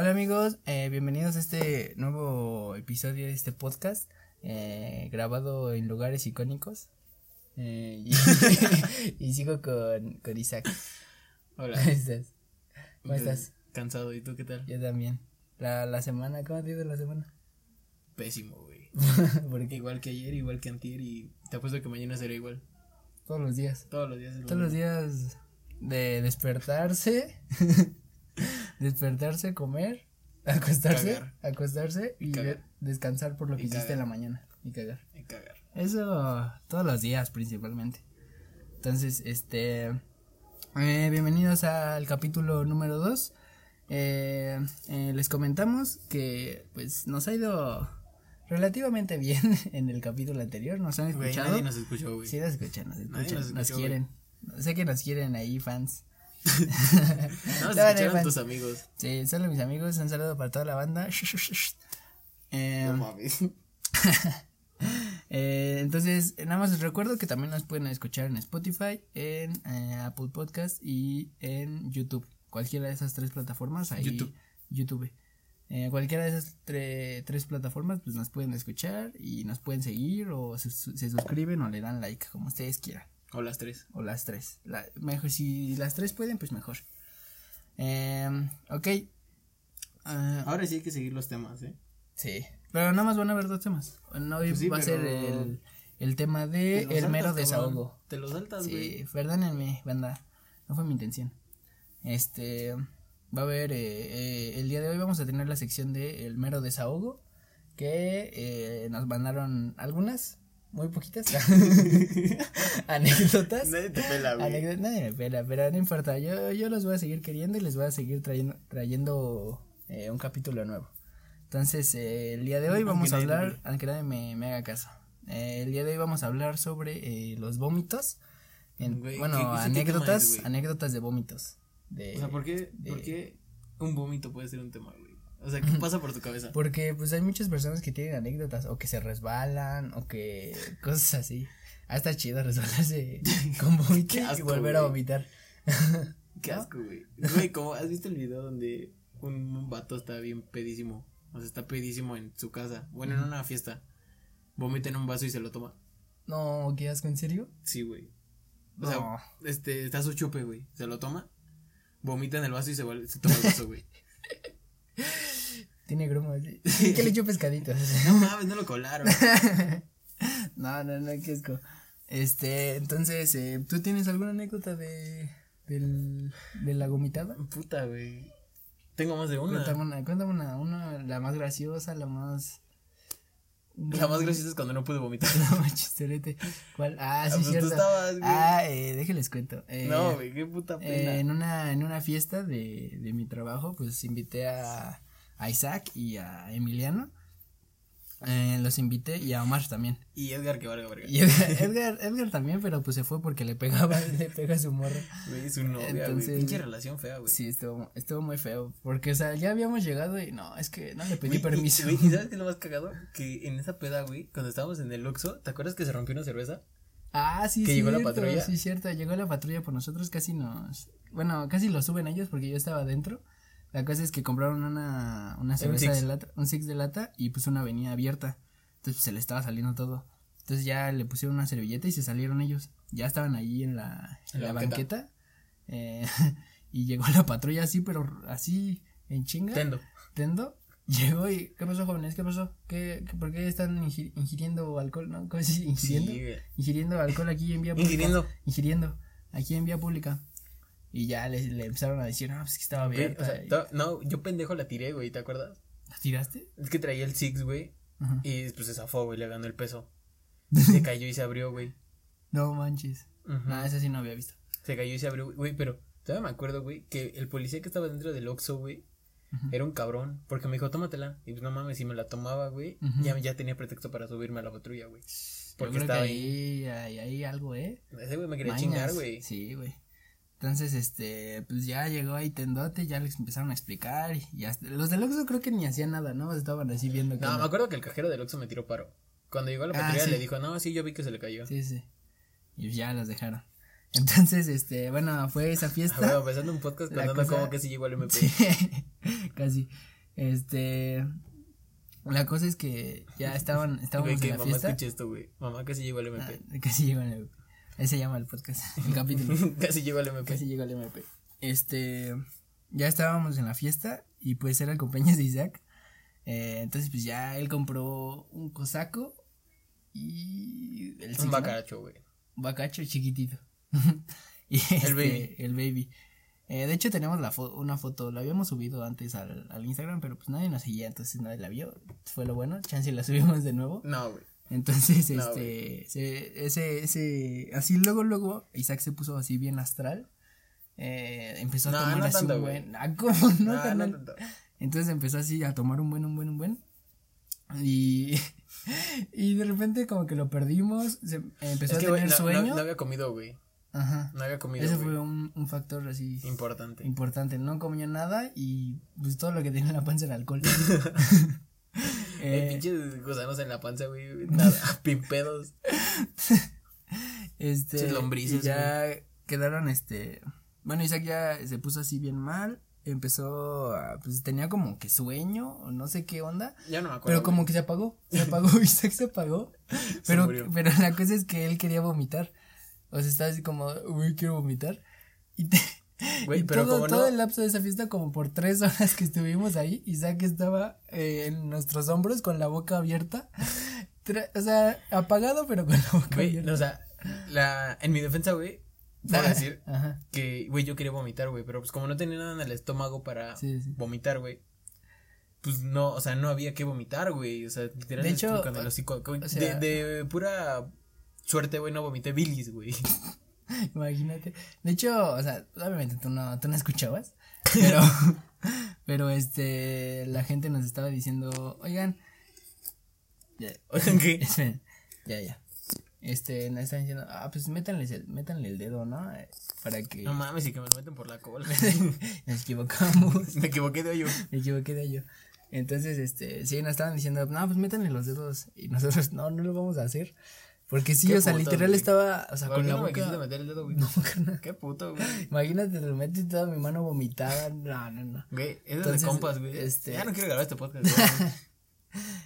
Hola amigos, eh, bienvenidos a este nuevo episodio de este podcast eh, grabado en lugares icónicos. Eh, y, y sigo con, con Isaac. Hola. ¿Cómo estás? ¿Cómo estás? Cansado, ¿y tú qué tal? Yo también. La, la semana, ¿cómo te ha ido la semana? Pésimo, güey. Porque Igual que ayer, igual que antier y te apuesto que mañana será igual. todos los días. Todos los días. Todos los días de despertarse, despertarse, comer, acostarse, Cagar. acostarse y, descansar por lo que Y hiciste cagar. en la mañana y cagar. Y cagar. Eso todos los días principalmente. Entonces, este, eh, bienvenidos al capítulo número 2. Eh, eh, les comentamos que pues nos ha ido relativamente bien en el capítulo anterior, nos han escuchado. nadie nos escuchó, güey. Sí, nos escuchan, nos escuchan, nos, quieren. Sé que nos quieren ahí, fans. No, Dale, escucharon tus amigos. Sí, solo mis amigos, un saludo para toda la banda. Eh, No mames. eh, entonces, nada más les recuerdo que también nos pueden escuchar en Spotify, en eh, Apple Podcast y en YouTube. Cualquiera de esas tres plataformas. Ahí, YouTube. YouTube. Eh, cualquiera de esas tre- tres plataformas, pues nos pueden escuchar y nos pueden seguir o se, se suscriben o le dan like, como ustedes quieran. O las tres. O las tres. La- mejor, si las tres pueden, pues mejor. Eh, ok. Ah, Ahora sí hay que seguir los temas, ¿eh? sí. Pero nada más van a haber dos temas. No hoy Pues sí, va a ser el, el tema de Te el saltas, mero desahogo. Te lo saltas, güey. Sí, perdónenme, banda. No fue mi intención. Este. Va a haber. eh, eh, el día de hoy vamos a tener la sección de el mero desahogo. Que eh, nos mandaron algunas, muy poquitas. anécdotas. Nadie te pela, güey. Nadie me pela, pero no importa. Yo, yo los voy a seguir queriendo y les voy a seguir trayendo, trayendo eh, un capítulo nuevo. Entonces, eh, el día de hoy Aunque vamos a hablar, pele. aunque nadie me, me haga caso. Eh, el día de hoy vamos a hablar sobre eh, los vómitos. En- Güey, bueno, ¿qué- anécdotas, es, anécdotas de vómitos. De, O sea, ¿por qué, de- ¿por qué un vómito puede ser un tema, güey? O sea, ¿qué pasa por tu cabeza? Porque pues hay muchas personas que tienen anécdotas o que se resbalan o que cosas así. Ah, está chido resbalarse con vómito y volver a vomitar. Qué asco, güey. Güey, como has visto el video donde un vato está bien pedísimo. O sea, está pedísimo en su casa. Bueno, en una fiesta. Vomita en un vaso y se lo toma. No, ¿qué asco? ¿En serio? Sí, güey. O No. sea, este, está su chupe, güey. Se lo toma. Vomita en el vaso y se, se toma el vaso, güey. Tiene grumos. Sí, que le echo pescaditos. No mames, no lo colaron. no, no, no, qué asco. Este, entonces, eh, ¿tú tienes alguna anécdota de, del, de la vomitada? Puta, güey. Tengo más de una. Cuéntame una, cuéntame una, una, la más graciosa, la más... La más graciosa es cuando no pude vomitar. La más chisterete. ¿Cuál? Ah, sí, Ah, pues tú cierto. estabas, güey. Ah, eh, déjenles cuento. Eh, no, güey, qué puta eh, pena. en una, en una fiesta de, de mi trabajo, pues invité a, a Isaac y a Emiliano. Eh, los invité y a Omar también. Y Edgar, que valga, verga. Y Edgar, Edgar, Edgar también, pero pues se fue porque le pegaba, le pega a su morro. Güey, su novia, Entonces- güey. Pinche relación fea, güey. Sí, estuvo, estuvo muy feo. Porque, o sea, ya habíamos llegado y no, es que no le pedí Güey, y- permiso. güey, ¿Y sabes qué es lo más cagado? Que en esa peda, güey, cuando estábamos en el Oxxo, ¿te acuerdas que se rompió una cerveza? Ah, sí, ¿Que llegó la patrulla? Sí, cierto, llegó la patrulla por nosotros, casi nos, bueno, casi lo suben ellos porque yo estaba adentro. La cosa es que compraron una, una cerveza Six. de lata, un six de lata y pues una venía abierta. Entonces pues, se le estaba saliendo todo. Entonces ya le pusieron una servilleta y se salieron ellos. Ya estaban ahí en la, en la banqueta. eh, y llegó la patrulla así, pero así en chinga. Tendo. Tendo. Llegó y, ¿qué pasó, jóvenes? ¿Qué pasó? ¿Qué, qué- ¿Por qué están ingir- ingiriendo alcohol? ¿No? ¿Cómo se dice? ¿Ingiriendo? Sí, ingiriendo alcohol aquí en vía pública. Ingiriendo. Ingiriendo, aquí en vía pública. Y ya le, le empezaron a decir, no, pues que estaba o sea, to- no, yo pendejo la tiré, güey, ¿te acuerdas? ¿La tiraste? Es que traía el Six, güey, Ajá. y pues se zafó, güey, le ganó el peso. Se cayó y se abrió, güey. No manches. Ujú. No, ese sí no había visto. Se cayó y se abrió, güey. pero todavía me acuerdo, güey, que el policía que estaba dentro del Oxxo, güey, era un cabrón. Porque me dijo, tómatela. Y pues no mames, si me la tomaba, güey, ya, ya tenía pretexto para subirme a la patrulla, güey. Yo Porque creo que estaba ahí. ahí hay algo, ¿eh? Ese güey me quería Mañas. chingar, güey. Sí, güey. Entonces, este, pues ya llegó ahí Tendote, ya les empezaron a explicar y ya, los del Oxxo creo que ni hacían nada, ¿no? Estaban así viendo que No, me acuerdo que el cajero del Oxxo me tiró paro. Cuando llegó a la Ah, patrulla sí. le dijo, no, sí, yo vi que se le cayó. Sí, sí. Y ya los dejaron. Entonces, este, bueno, fue esa fiesta. Ah, bueno, empezando un podcast contando cosa- cómo que sí llegó al MP. Sí, casi. Este, la cosa es que ya estaban, estábamos que en la mamá fiesta. escuche esto, güey. Mamá casi llegó al MP. Ah, casi llegó al MP. Ese se llama el podcast, el capítulo. casi llegó al MP. Casi llegó al MP. Este, ya estábamos en la fiesta y pues era el cumpleaños de Isaac. Eh, entonces pues ya él compró un cosaco y el Un bacaracho, güey. un bacacho chiquitito. y este, baby. El baby. Eh, de hecho tenemos la fo- una foto, la habíamos subido antes al, al Instagram, pero pues nadie nos seguía, entonces nadie la vio. Fue lo bueno, chance la subimos de nuevo. No, güey. Entonces, No, este, se- ese, ese, así luego, luego, Isaac se puso así bien astral. Eh, empezó a No, tomar no así tanto, un buen, ah, ¿cómo no. Entonces empezó así a tomar un buen, un buen, un buen. Y, y de repente como que lo perdimos, se, empezó Es a tener no, sueño. no, había comido, güey. Ajá. No había comido, Ese fue un, un factor así Importante. importante. No comía nada y pues todo lo que tenía en la panza era alcohol. Eh, pinches gusanos en la panza, güey. Nada, pimpedos. Este, lombrices, y ya quedaron, este, bueno, Isaac ya se puso así bien mal, empezó, a, pues tenía como que sueño, o no sé qué onda, Ya no me acuerdo. pero como güey. que se apagó, se apagó, Isaac se apagó, pero, pero la cosa es que él quería vomitar, o sea, estaba así como, uy, quiero vomitar, y, te- Güey, y pero todo, como todo no- el lapso de esa fiesta, como por tres horas que estuvimos ahí, Isaac estaba eh, en nuestros hombros con la boca abierta, o sea, apagado, pero con la boca Güey, abierta. o sea, la, en mi defensa, güey, puedo decir Ajá. que, güey, yo quería vomitar, güey, pero pues como no tenía nada en el estómago para Sí, sí. vomitar, güey, pues no, o sea, no había que vomitar, güey, o sea, literalmente De hecho, estuve con el hocico, con- o sea- de, de pura suerte, güey, no vomité bilis, güey. Imagínate. De hecho, o sea, obviamente tú no, tú no escuchabas, pero, pero este, la gente nos estaba diciendo, oigan, ya, Oigan, ¿qué? esperen, ya, ya. Este, nos están diciendo, ah, pues métanles el, métanle el dedo, ¿no? Para que No mames, y que me lo meten por la cola. nos equivocamos, me equivoqué de hoyo. me equivoqué de ello. Entonces, este, sí, nos estaban diciendo, no, pues métanle los dedos. Y nosotros, no, no lo vamos a hacer. Porque sí, o sea, literal güey. estaba, o sea, ¿Por con la no me boca. meter el dedo, güey? No, carnal. Qué puto, güey. Imagínate, lo metes toda mi mano vomitada. No, no, no. Güey, es de compas, güey. este- Ya no quiero grabar este podcast, güey.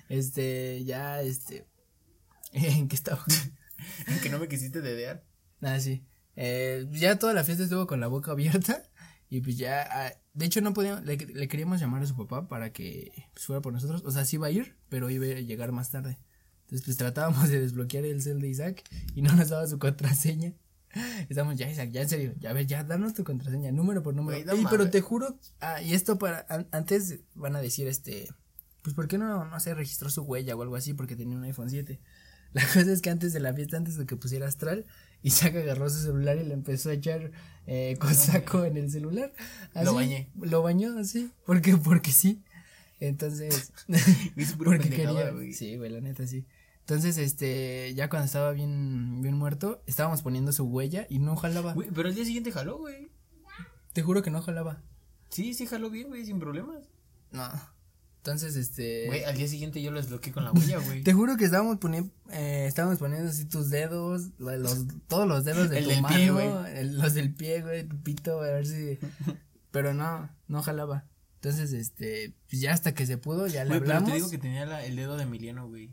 Este, ya, este. ¿En qué estaba? que no me quisiste dedear. Nada, sí. Eh, ya toda la fiesta estuvo con la boca abierta. Y pues ya. ah, de hecho, no podíamos. Le, le queríamos llamar a su papá para que pues, fuera por nosotros. O sea, sí iba a ir, pero iba a llegar más tarde. Entonces, pues tratábamos de desbloquear el cel de Isaac y no nos daba su contraseña. Estamos ya, Isaac, ya en serio, ya a ver, ya danos tu contraseña, número por número. Güey, no Ey, pero te juro, ah, y esto para, an- antes van a decir este, pues ¿por qué no, no se registró su huella o algo así? Porque tenía un iPhone 7. La cosa es que antes de la fiesta, antes de que pusiera astral, Isaac agarró su celular y le empezó a echar eh, cosaco en el celular. Así, Lo bañé. Lo bañó así, porque, porque sí. Entonces, porque quería, sí, güey, la neta sí. Entonces, este, ya cuando estaba bien, bien muerto, estábamos poniendo su huella y no jalaba. Güey, pero al día siguiente jaló, güey. Te juro que no jalaba. Sí, sí jaló bien, güey, sin problemas. No. Entonces, este. Güey, al día siguiente yo lo desbloqueé con la huella, güey. Te juro que estábamos poniendo, eh, estábamos poniendo así tus dedos, los, todos los dedos de El tu del mano, pie, güey. el- los del pie, güey, tu pito, a ver si, pero no, no jalaba. Entonces, este, pues ya hasta que se pudo, ya le pero hablamos. te digo que tenía la- el dedo de Emiliano, güey.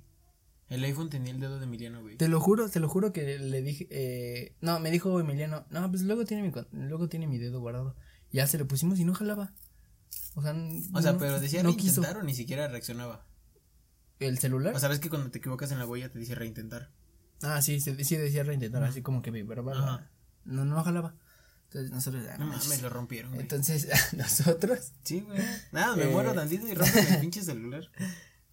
El iPhone tenía el dedo de Emiliano, güey. Te lo juro, te lo juro que le dije, eh, no, me dijo Emiliano, no, pues luego tiene mi, luego tiene mi dedo guardado. Ya se lo pusimos y no jalaba. O sea, O sea, no- pero decía no quiso. reintentar o ni siquiera reaccionaba. ¿El celular? O sea, ves que cuando te equivocas en la huella te dice reintentar. ah, sí, sí decía reintentar, así como que mi verbal. Ajá. No, no jalaba. Entonces nosotros, ah, No mames, lo rompieron, güey. Entonces, nosotros, Sí, güey. Nada, me Eh. muero tantito y rompen el pinche celular.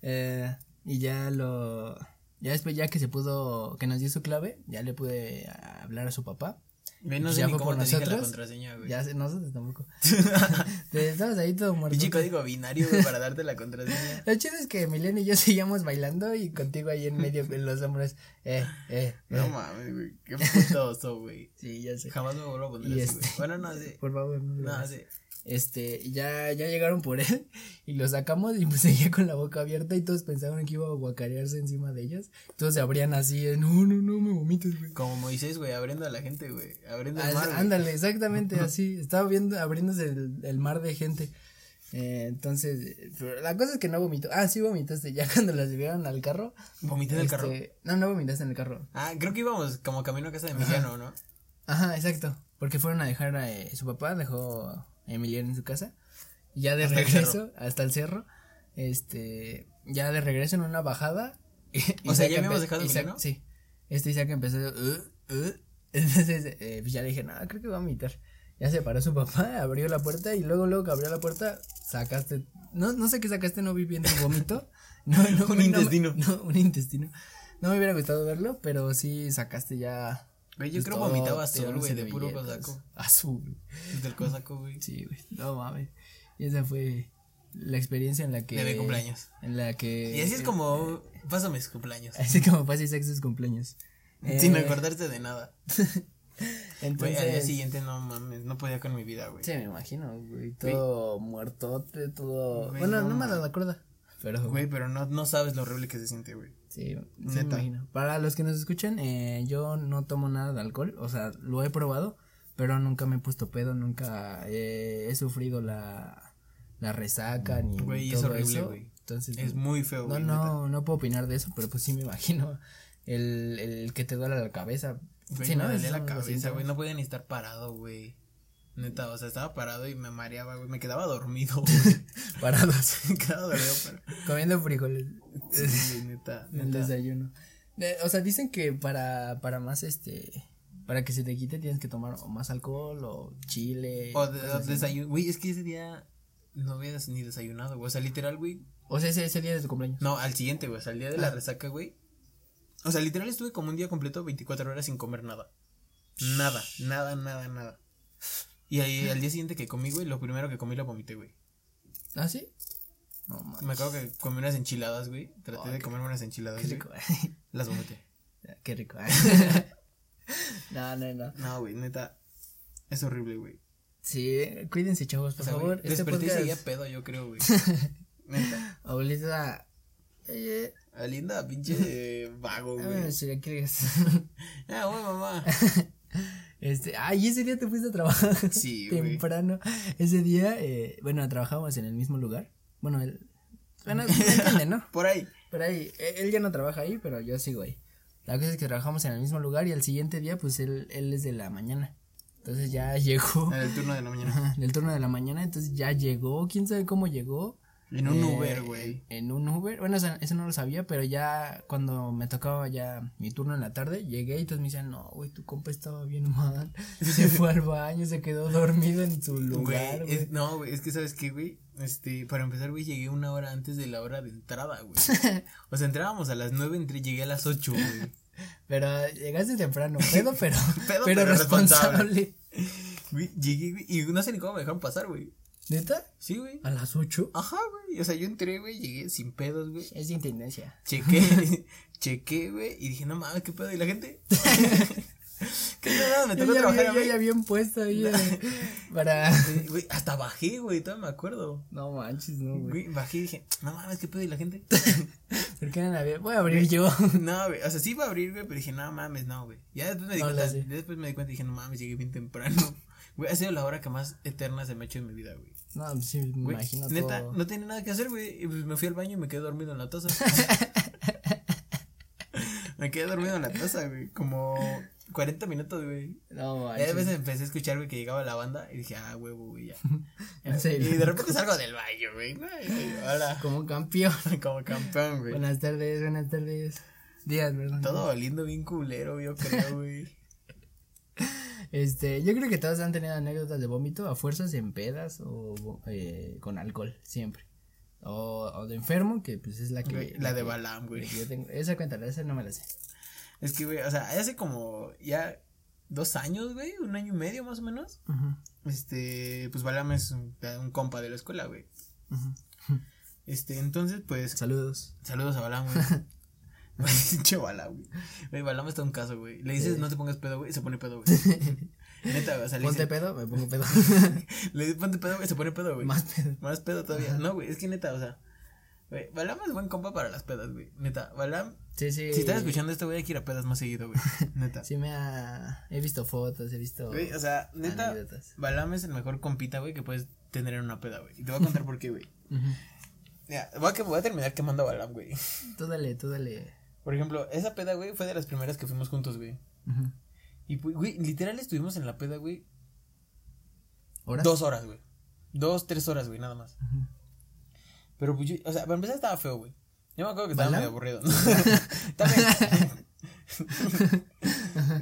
eh, y ya lo, ya después, ya que se pudo, que nos dio su clave, ya le pude hablar a su papá. Güey, no sé ya ni fue cómo por te dije la nosotros. contraseña, güey. Ya sé, nosotros tampoco. Te- Estabas ahí todo muerto. Pinche código binario, güey, para darte la contraseña. Lo chido es que Emiliano y yo seguíamos bailando y contigo ahí en medio en los hombros. Eh, eh, No eh. mames, güey. Qué puto oso, güey. Sí, ya sé. Jamás me vuelvo a poner Y así, güey. este- Bueno, no sé. Por favor, no No sé. Este, ya, ya llegaron por él y lo sacamos y pues seguía con la boca abierta y todos pensaban que iba a guacarearse encima de ellos. Todos se abrían así, de, no, no, no, me vomites, güey. Como Moisés, güey, abriendo a la gente, güey. Abriendo el Ah, mar. güey. Ándale, exactamente así. Estaba viendo, abriéndose el, el mar de gente. Eh, entonces, pero la cosa es que no vomitó. Ah, sí vomitaste. Ya cuando la subieron al carro. Vomité en el carro. este, No, no vomitaste en el carro. Ah, creo que íbamos como camino a casa de Emiliano, ¿no? Ajá, exacto. Porque fueron a dejar a eh, su papá, dejó Emiliano en su casa. Y ya de Hasta el regreso, hasta el cerro. Este, ya de regreso en una bajada. O sea, ¿ya habíamos dejado Isaac-? Sí. Este Isaac empezó a. "Uh, uh". Entonces, eh, pues ya le dije, no, creo que va a vomitar. Ya se paró su papá, abrió la puerta y luego, luego que abrió la puerta, sacaste. No, no sé qué sacaste, no vi bien el vómito. No, no, Un no, intestino. No, un intestino. No me hubiera gustado verlo, pero sí sacaste ya. Güey, yo pues, creo todo- vomitaba azul, güey, de puro cosaco. Azul. Del cosaco, güey. Sí, güey. No mames. Y esa fue la experiencia en la que. De mi cumpleaños. En la que. Y así es como, pásame mis cumpleaños. Así como Isaac sus cumpleaños. Sin Eh, acordarte de nada. Güey, Entonces. al día siguiente no mames, no podía con mi vida, güey. Sí, me imagino, güey. Todo muertote, todo. Güey, bueno, no no, me la cuerda. Pero. Güey, pero no, no sabes lo horrible que se siente, güey. Sí, sí me imagino. Para los que nos escuchan, eh, yo no tomo nada de alcohol. O sea, lo he probado, pero nunca me he puesto pedo, nunca eh, he sufrido la, la resaca ni Güey, es horrible, eso. güey. Entonces, Es muy feo, no, güey. neta. no, no puedo opinar de eso, pero pues sí me imagino el, el que te duele la cabeza. Sí, me ¿no? dolía Esos la cabeza, güey. No podía ni estar parado, güey. Neta, o sea, estaba parado y me mareaba, güey. Me quedaba dormido. Parados, me quedaba dormido, pero. comiendo frijoles. Sí, neta. El desayuno. De- o sea, dicen que para, para más este, para que se te quite tienes que tomar o más alcohol o chile. O, de, o desayuno. Güey, es que ese día no había des- ni desayunado, güey. O sea, literal, güey. O sea, ese, ese día de tu cumpleaños. No, al siguiente, güey. O sea, al día de la Ah. resaca, güey. O sea, literal estuve como un día completo, 24 horas sin comer nada. Nada, nada, nada, nada. Y ahí al día siguiente que comí, güey, lo primero que comí lo vomité, güey. ¿Ah, sí? No, man. Me acuerdo que comí unas enchiladas, güey. Traté de comerme unas enchiladas, Qué güey. rico. Las vomité. Qué rico. no, no, no. No, güey, neta. Es horrible, güey. Sí, cuídense, chavos, por O sea, güey, favor. Este desperté y podcast. seguía pedo, yo creo, güey. neta. Abuelita. Eh, A linda, pinche vago, a güey. ver si la quieres. Ah, güey, mamá. Este, ay, ese día te fuiste a trabajar Sí, temprano. Ese día, eh, bueno, trabajábamos en el mismo lugar. Bueno, él, bueno, me entienden, ¿no? Por ahí. Pero ahí, él él ya no trabaja ahí, pero yo sigo ahí. La cosa es que trabajamos en el mismo lugar y al siguiente día, pues él, él es de la mañana. Entonces ya llegó. En el turno de la mañana. Del turno de la mañana, entonces ya llegó, quién sabe cómo llegó. En un Eh, Uber, güey. En un Uber, bueno, eso, no lo sabía, pero ya cuando me tocaba ya mi turno en la tarde, llegué y todos me decían, no, güey, tu compa estaba bien mal. Se fue al baño, se quedó dormido en su lugar, Güey, no, güey, es que sabes qué, güey. Este, para empezar, güey, llegué una hora antes de la hora de entrada, güey. O sea, entrábamos a las nueve, entré, llegué a las ocho, güey. Pero llegaste temprano, pedo, pero, Pedo, pero, pero responsable. Güey, llegué, güey, y no sé ni cómo me dejaron pasar, güey. ¿Neta? Sí, güey. ¿A las ocho? Ajá, güey. O sea, yo entré, güey, llegué sin pedos, güey. Es de intendencia. Chequé, chequé, güey, y dije, no mames, qué pedo, ¿y la gente? ¿Qué pedo? Me tocó trabajar yo ya bien puesto ahí eh, para... Güey, hasta bajé, güey, todavía me acuerdo. No manches, no, güey. Güey, bajé y dije, no mames, ¿qué pedo? ¿Y la gente? ¿Por qué no la? Voy a abrir yo. No, güey, o sea, sí iba a abrir, güey, pero dije, no mames, no, güey. Ya después me di No, cuenta, ya después me di cuenta y dije, no mames, llegué bien temprano. Güey, ha sido la hora que más eterna se me ha hecho en mi vida, güey. No, pues sí, me imagino neta, todo. no tenía nada que hacer, güey. Y pues me fui al baño y me quedé dormido en la taza. me quedé dormido en la taza, güey. Como 40 minutos, güey. No Ya manches. de veces empecé a escuchar, güey, que llegaba la banda y dije, ah, huevo, güey, ya. En serio. Y de repente salgo del baño, güey. Y Hola. Como campeón. Como campeón, güey. Buenas tardes, buenas tardes. Días, perdón. Todo oliendo bien culero, yo creo, güey. Este, yo creo que todos han tenido anécdotas de vómito a fuerzas en pedas o eh, con alcohol, siempre. O, o de enfermo, que pues es la que. Güey, la de Balam, güey. Yo tengo, esa cuéntala, esa no me la sé. Es que, güey, o sea, hace como ya dos años, güey, un año y medio más o menos. Este, pues Balam es un, un compa de la escuela, güey. Este, entonces, pues, Saludos. saludos a Balam, güey. Pinche Balam, güey. Güey, Balam está un caso, güey. Le dices, Sí. no te pongas pedo, güey, y se pone pedo, güey. Neta, o sea, le Ponte dice, pedo, me pongo pedo. le dice, ponte pedo, güey, se pone pedo, güey. Más pedo. Más pedo todavía. No, güey, es que neta, o sea, güey, Balam es buen compa para las pedas, güey. Neta, Balam, Sí, sí. si estás escuchando esto, güey, hay que ir a pedas más seguido, güey. Neta. Sí me ha... He visto fotos, he visto... Güey, o sea, neta, anécdotas. Balam es el mejor compita, güey, que puedes tener en una peda, güey. Y te voy a contar por qué, güey. Ujú. Mira, voy a, que- voy a terminar quemando a Balam, güey. Tú dale, tú dale. Por ejemplo, esa peda, güey, fue de las primeras que fuimos juntos, güey. Ujú. Y, pues, güey, literal estuvimos en la peda, güey, ¿Horas? dos horas, güey. Dos, tres horas, güey, nada más. Pero, pues, yo, o sea, para empezar estaba feo, güey. Yo me acuerdo que estaba medio aburrido. También.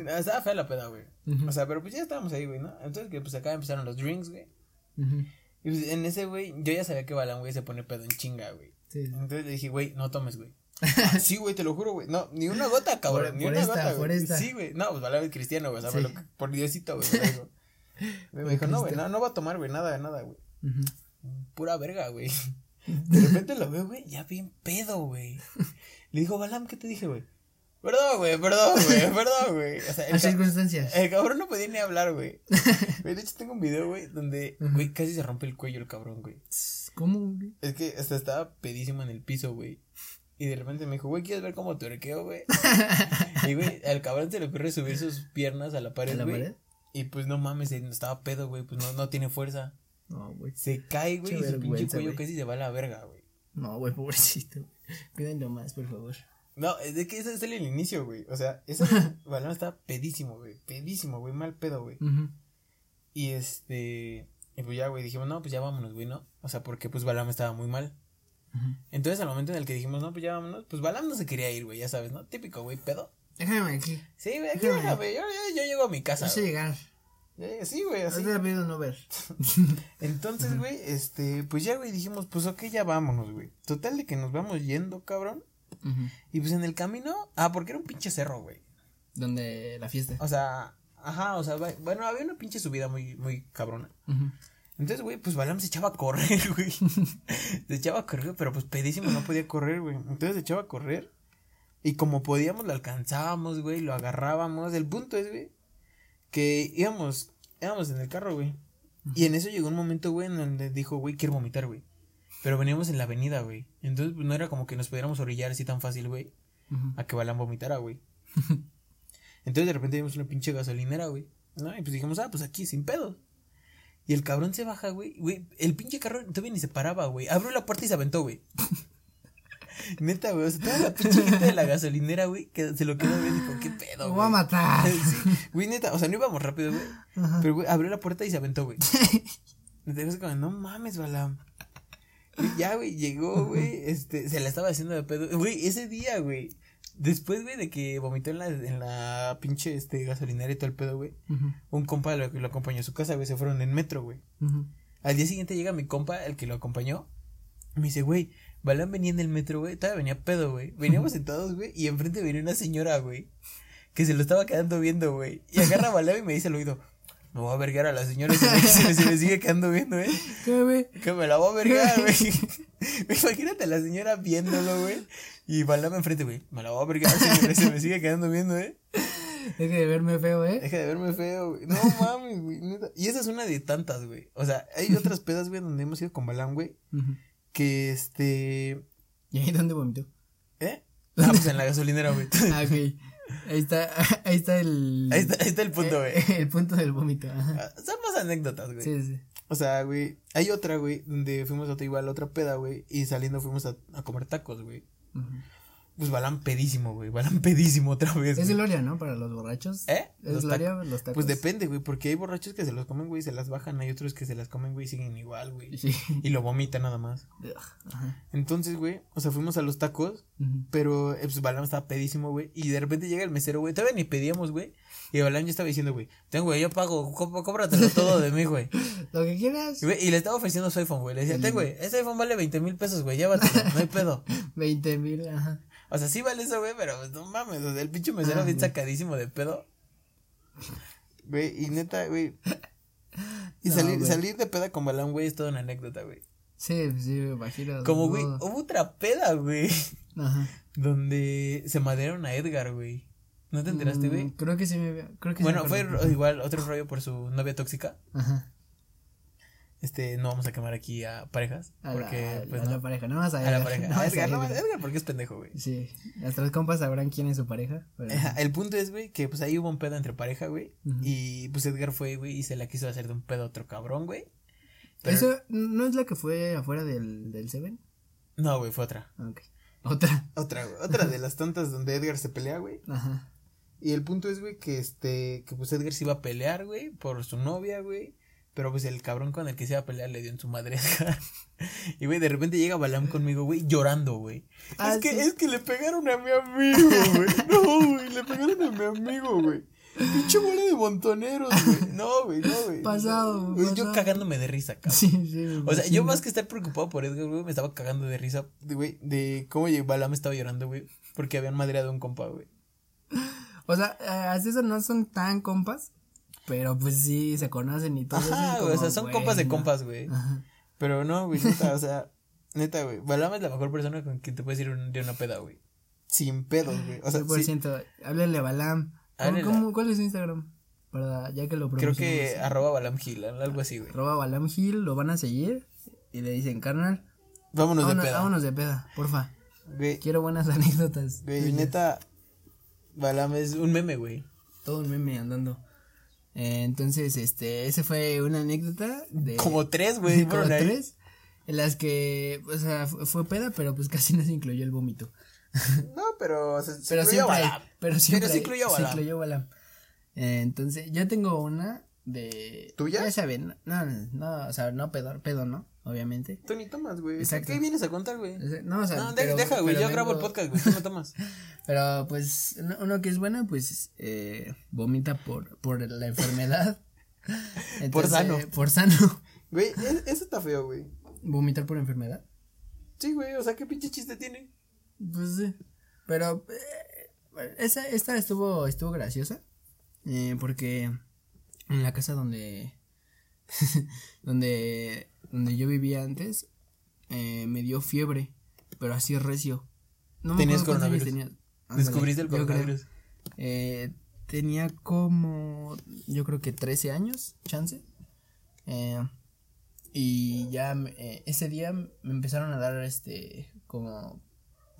estaba fea la peda, güey. O sea, pero pues ya estábamos ahí, güey, ¿no? Entonces, que pues acá empezaron los drinks, güey. Y pues en ese, güey, yo ya sabía que Balam, güey, se pone pedo en chinga, güey. Sí, sí. Entonces le dije, güey, no tomes, güey. Ah, sí, güey, te lo juro, güey. No, ni una gota, cabrón. Por- ni por una esta, gota, por güey. esta. Sí, güey. No, pues Balam es cristiano, güey. O sea, Sí. por, lo que- por Diosito, güey. Me dijo, me dijo no, güey, no, no va a tomar, güey, nada, nada, güey. Pura verga, güey. De repente lo veo, güey, ya bien pedo, güey. Le digo, Balam, ¿qué te dije, güey? Perdón, güey, perdón, güey, perdón, güey. O sea, el, circunstancias. el cabrón no podía ni hablar, güey. De hecho, tengo un video, güey, donde, güey, casi se rompe el cuello el cabrón, güey. ¿Cómo? güey? Es que hasta estaba pedísimo en el piso, güey. Y de repente me dijo, güey, ¿quieres ver cómo tuerqueo, güey? y, güey, al cabrón se le ocurre subir sus piernas a la pared, ¿En la güey. pared? Y pues no mames, estaba pedo, güey, pues no, no tiene fuerza. No, güey. Se cae, güey, Qué y su pinche cuello güey. casi se va a la verga, güey. No, güey, pobrecito. Cuídenlo más, por favor. No, es de que ese es el inicio, güey. O sea, ese balón estaba pedísimo, güey. Pedísimo, güey. Mal pedo, güey. Y este. Y pues ya, güey, dijimos, no, pues ya vámonos, güey, ¿no? O sea, porque pues Balam estaba muy mal. Entonces, al momento en el que dijimos, no, pues ya vámonos, pues Balam no se quería ir, güey, ya sabes, ¿no? Típico, güey, pedo. Déjame aquí. Sí, güey, aquí Déjame. déjame, yo, yo, yo llego a mi casa. No sé llegar. Llegué, Sí, güey, así. Pido no ver. Entonces, güey, este, pues ya, güey, dijimos, pues ok, ya vámonos, güey. Total de que nos vamos yendo, cabrón. Y pues en el camino, ah, porque era un pinche cerro, güey. Donde la fiesta. O sea, ajá, o sea, bueno, había una pinche subida muy, muy cabrona. Ujú. Entonces, güey, pues Balam se echaba a correr, güey. se echaba a correr, pero pues pedísimo no podía correr, güey. Entonces se echaba a correr. Y como podíamos, lo alcanzábamos, güey, lo agarrábamos. El punto es, güey, que íbamos, íbamos en el carro, güey. Y en eso llegó un momento, güey, en donde dijo, güey, quiero vomitar, güey. Pero veníamos en la avenida, güey. Entonces, pues no era como que nos pudiéramos orillar así tan fácil, güey, a que Balam vomitara, güey. Entonces de repente vimos una pinche gasolinera, güey. ¿No? Y pues dijimos, ah, pues aquí, sin pedo. Y el cabrón se baja, güey. Güey, el pinche carro todavía ni se paraba, güey. Abrió la puerta y se aventó, güey. Neta, güey. O sea, toda la pinche gente de la gasolinera, güey, que se lo quedó viendo y dijo, ¿qué pedo, Me güey? voy a matar. Sí, güey, neta, o sea, no íbamos rápido, güey. Ajá. Pero, güey, abrió la puerta y se aventó, güey. Entonces, como, no mames, Balam. Y ya, güey, llegó, güey, este, se la estaba haciendo de pedo. Güey, ese día, güey. Después, güey, de que vomitó en la, en la pinche, este, gasolinera y todo el pedo, güey. Un compa lo, lo acompañó a su casa, güey, se fueron en metro, güey. Al día siguiente llega mi compa, el que lo acompañó. Me dice, güey, Balam venía en el metro, güey. Todavía venía pedo, güey. Veníamos sentados, güey. Y enfrente venía una señora, güey. Que se lo estaba quedando viendo, güey. Y agarra a y me dice al oído, me voy a vergar a la señora y se me, se me- se me sigue quedando viendo, ¿eh? ¿Qué, güey? Que me la voy a vergar, güey. Imagínate a la señora viéndolo, güey. Y Balam enfrente, güey. Me la voy a vergar, se me, se me sigue quedando viendo, ¿eh? Deje de verme feo, ¿eh? Deja de verme feo, güey. No mames, güey. Y esa es una de tantas, güey. O sea, hay otras pedas, güey, donde hemos ido con Balam, güey. Que este. ¿Y ahí dónde vomitó? ¿Eh? Ah, pues en la gasolinera, güey. Ah, ok. Ahí está, ahí está el. Ahí está, ahí está el punto, güey. El punto del vómito. Ah, Son más anécdotas, güey. Sí, sí. O sea, güey. Hay otra, güey, donde fuimos a igual, otra peda, güey. Y saliendo fuimos a, a comer tacos, güey. Ujú. Pues Balam pedísimo, güey. Balam pedísimo otra vez. Es güey. gloria, ¿no? Para los borrachos. ¿Eh? Es Los gloria los tacos. Pues depende, güey, porque hay borrachos que se los comen, güey, y se las bajan, hay otros que se las comen, güey, y siguen igual, güey. Sí. Y lo vomitan nada más. Ajá. Entonces, güey, o sea, fuimos a los tacos, pero eh, pues Balam estaba pedísimo, güey, y de repente llega el mesero, güey, todavía ni pedíamos, güey, y Balam ya estaba diciendo, güey, tengo, güey, yo pago, có- cóbratelo todo de mí, güey. Lo que quieras. Y, güey, y le estaba ofreciendo su iPhone, güey, le decía, ten, güey, ese iPhone vale 20 mil pesos, güey, llévatelo, no hay pedo. 20 mil, ajá. O sea, sí vale eso, güey, pero pues, no mames, o sea, el pinche mesero Ah, bien güey. sacadísimo de pedo. Güey, y neta, güey. Y No, salir, güey. salir de peda con Balam, güey, es toda una anécdota, güey. Sí, sí, me imagino. Como, güey, hubo otra peda, güey. Ajá. Donde se madrearon a Edgar, güey. ¿No te enteraste, güey? Mm, creo que sí me creo que sí Bueno, me fue igual otro rollo por su novia tóxica. Ajá. Este, no vamos a quemar aquí a parejas. A porque, la, a pues, la no. pareja, no vas a A la Edgar, pareja. no A a Edgar, no, Edgar. Porque es pendejo, güey. Sí, nuestros compas sabrán quién es su pareja. pero- El punto es, güey, que pues ahí hubo un pedo entre pareja, güey. Y pues Edgar fue, güey, y se la quiso hacer de un pedo a otro cabrón, güey. Pero- ¿Eso no es la que fue afuera del, del Seven? No, güey, fue otra. Ah, Ok. Otra. Otra, güey. Otra de las tantas donde Edgar se pelea, güey. Ajá. Y el punto es, güey, que este, que pues Edgar se iba a pelear, güey, por su novia, güey. Pero pues el cabrón con el que se iba a pelear le dio en su madre. y güey, de repente llega Balam conmigo, güey, llorando, güey. Ah, es que, sí. es que le pegaron a mi amigo, güey. No, güey, le pegaron a mi amigo, güey. Pinche bola de montoneros, güey. No, güey, no, güey. Pasado, Güey, Yo cagándome de risa, cabrón. Sí, sí. O sea, yo más que estar preocupado por Edgar, güey, me estaba cagando de risa, güey, de cómo Balam estaba llorando, güey, porque habían madreado a un compa, güey. O sea, eh, hasta eso no son tan compas, pero pues sí se conocen y todo. Ajá, güey, o sea, son compas de compas, güey. Ajá. Pero no, güey, neta, o sea, neta, güey. Balam es la mejor persona con quien te puedes ir un- de una peda, güey. Sin pedos, güey. O sea, sí, 100%. Háblale a Balam. ¿Cómo, cómo- cuál es su Instagram? Para, ya que lo creo que promocionamos. arroba Balam Gil, algo así, güey. Arroba Balam Gil, lo van a seguir y le dicen, carnal, Vámonos vámonos, de peda. vámonos de peda, porfa. Güey, Quiero buenas anécdotas. güey, neta, Balam es un meme, güey. Todo un meme andando. Eh, entonces, este, ese fue una anécdota de... Como tres, güey. como tres, en las que, o sea, fu- fue peda, pero pues casi no se incluyó el vómito. No, pero, o sea, se Pero incluyó siempre, Balam. pero siempre, incluyó se incluyó Balam. Eh, entonces, yo tengo una de... ¿Tuya? Ya saben, no, no, no, o sea, no pedo, pedo, ¿no? Obviamente. Tú ni tomas, güey. Exacto. ¿Qué vienes a contar, güey? No, o sea, No, pero- deja, güey. Yo grabo el podcast, güey. Tú no tomas. Pero pues uno, que es bueno, pues eh, vomita por, por la enfermedad. Entonces, sano. Por sano. Güey, e- eso está feo, güey. ¿Vomitar por enfermedad? Sí, güey. O sea, ¿qué pinche chiste tiene? Pues sí. Pero eh, esa, esta estuvo, estuvo graciosa. eh, porque en la casa donde, donde, donde yo vivía antes, eh, me dio fiebre, pero así recio. No Tenías coronavirus. tenía. Descubriste el coronavirus. Eh, tenía como, yo creo que 13 años, chance. Eh, y ya me- eh, ese día me empezaron a dar este, como...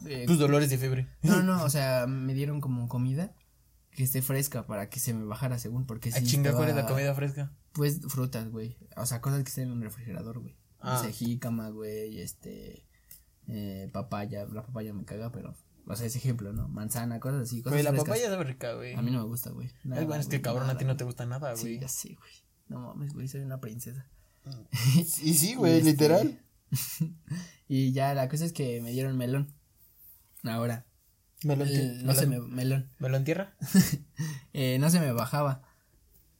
eh, Tus dolores de fiebre. no, no, o sea, me dieron como comida que esté fresca para que se me bajara según, porque A sí chinga, ¿cuál es la comida fresca? Pues frutas, güey. O sea, cosas que estén en un refrigerador, güey. Ah. O sea, jícama, güey, este, eh, papaya, la papaya me caga, pero, o sea, ese ejemplo, ¿no? Manzana, cosas así, cosas Güey, la frescas. papaya sabe rica, güey. A mí no me gusta, güey. Nada, Es bueno, es que güey, cabrón, a ti no te gusta nada, Sí, güey. ya sé, güey. No mames, güey, soy una princesa. Y sí, güey, literal. Y ya, la cosa es que me dieron melón. Ahora, ¿Me lo, el- no se me, melón. ¿Me lo entierra? Eh, no se me bajaba.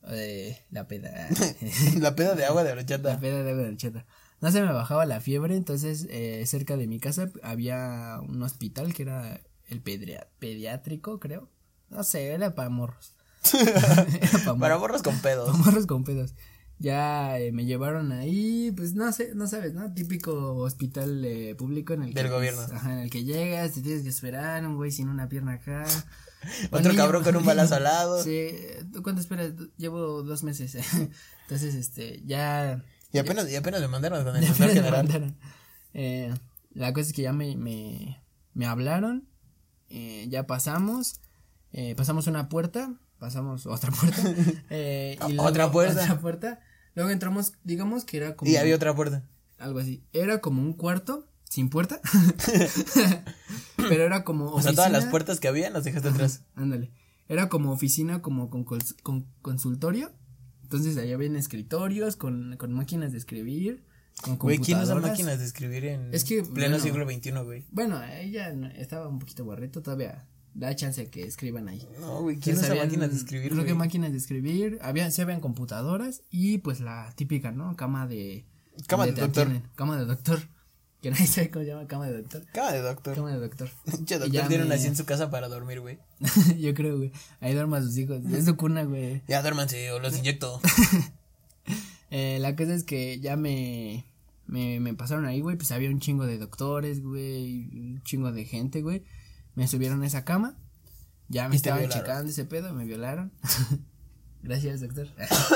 Eh, la peda. la peda de agua de la horchata. peda de horchata. No se me bajaba la fiebre, entonces eh, cerca de mi casa había un hospital que era el pediátrico, creo. No sé, era para morros. era pa' Para morros. con pedos. Pa' morros con pedos. Ya eh, me llevaron ahí, pues no sé, no sabes, ¿no? Típico hospital eh, público en el que Del pues, gobierno. ajá, en el que llegas, te tienes que esperar, un güey sin una pierna acá. Otro niño, cabrón con un balazo al lado. Sí, ¿tú cuánto esperas? Llevo dos meses. Entonces, este, ya. Y apenas, y apenas me mandaron con el me mandaron. Eh, la cosa es que ya me, me, me hablaron. eh, ya pasamos. eh, pasamos una puerta. Pasamos otra puerta. eh, y Otra luego puerta. Otra puerta. Luego entramos, digamos que era como. Y había otra puerta. Algo así. Era como un cuarto sin puerta. Pero era como. O sea, todas las puertas que había las dejaste atrás. Ándale. Era como oficina, como con, con consultorio. Entonces ahí habían escritorios con, con máquinas de escribir. Con Güey, ¿quién usa máquinas de escribir en Es que, pleno bueno. siglo XXI, güey? Bueno, ella estaba un poquito barreto, todavía da chance que escriban ahí. No, güey, ¿quién usa máquinas de escribir, Creo que máquinas de escribir, había, sí habían computadoras y pues la típica, ¿no? Cama de... Cama de doctor. atienden, Cama de doctor. Que nadie sabe cómo se llama cama de doctor. Cama de doctor. Cama de doctor. Che, doctor me- así en su casa para dormir, güey. Yo creo, güey. Ahí duerma a sus hijos. Es su cuna, güey. Ya duérmanse o los inyecto. Eh, la cosa es que ya me, me, me pasaron ahí, güey, pues había un chingo de doctores, güey, un chingo de gente, güey. Me subieron a esa cama. Ya me estaban checando ese pedo, me violaron. Gracias, doctor.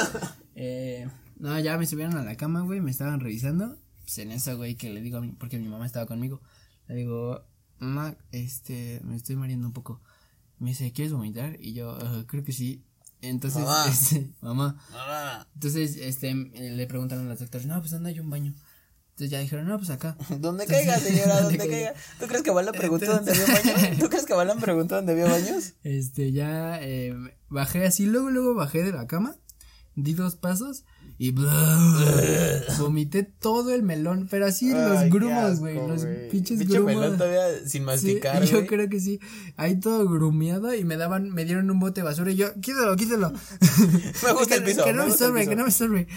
eh, no, ya me subieron a la cama, güey, me estaban revisando. Pues en eso, güey, que le digo a mi, porque mi mamá estaba conmigo. Le digo, mamá, este, me estoy mareando un poco. Me dice, ¿quieres vomitar? Y yo, "Ah, creo que sí. Entonces, Mamá. este, mamá. Ah, Entonces, este, le preguntaron a los doctores, no, pues ¿dónde hay un baño? Entonces ya dijeron, no, pues acá. Donde caiga, señora, donde caiga. ¿Tú crees que Balan preguntó dónde había baños? ¿Tú crees que Balan preguntó dónde había baños? Este, ya eh, bajé así, luego, luego bajé de la cama, di dos pasos y vomité todo el melón, pero así Ay, los grumos, güey, los pinches Pinche grumos. melón todavía sin Sí, masticar, yo güey. creo que sí. Ahí todo grumeado y me daban, me dieron un bote de basura y yo, quítalo, quítalo. Me gusta el que, piso, que no me el estorbe, que no me estorbe.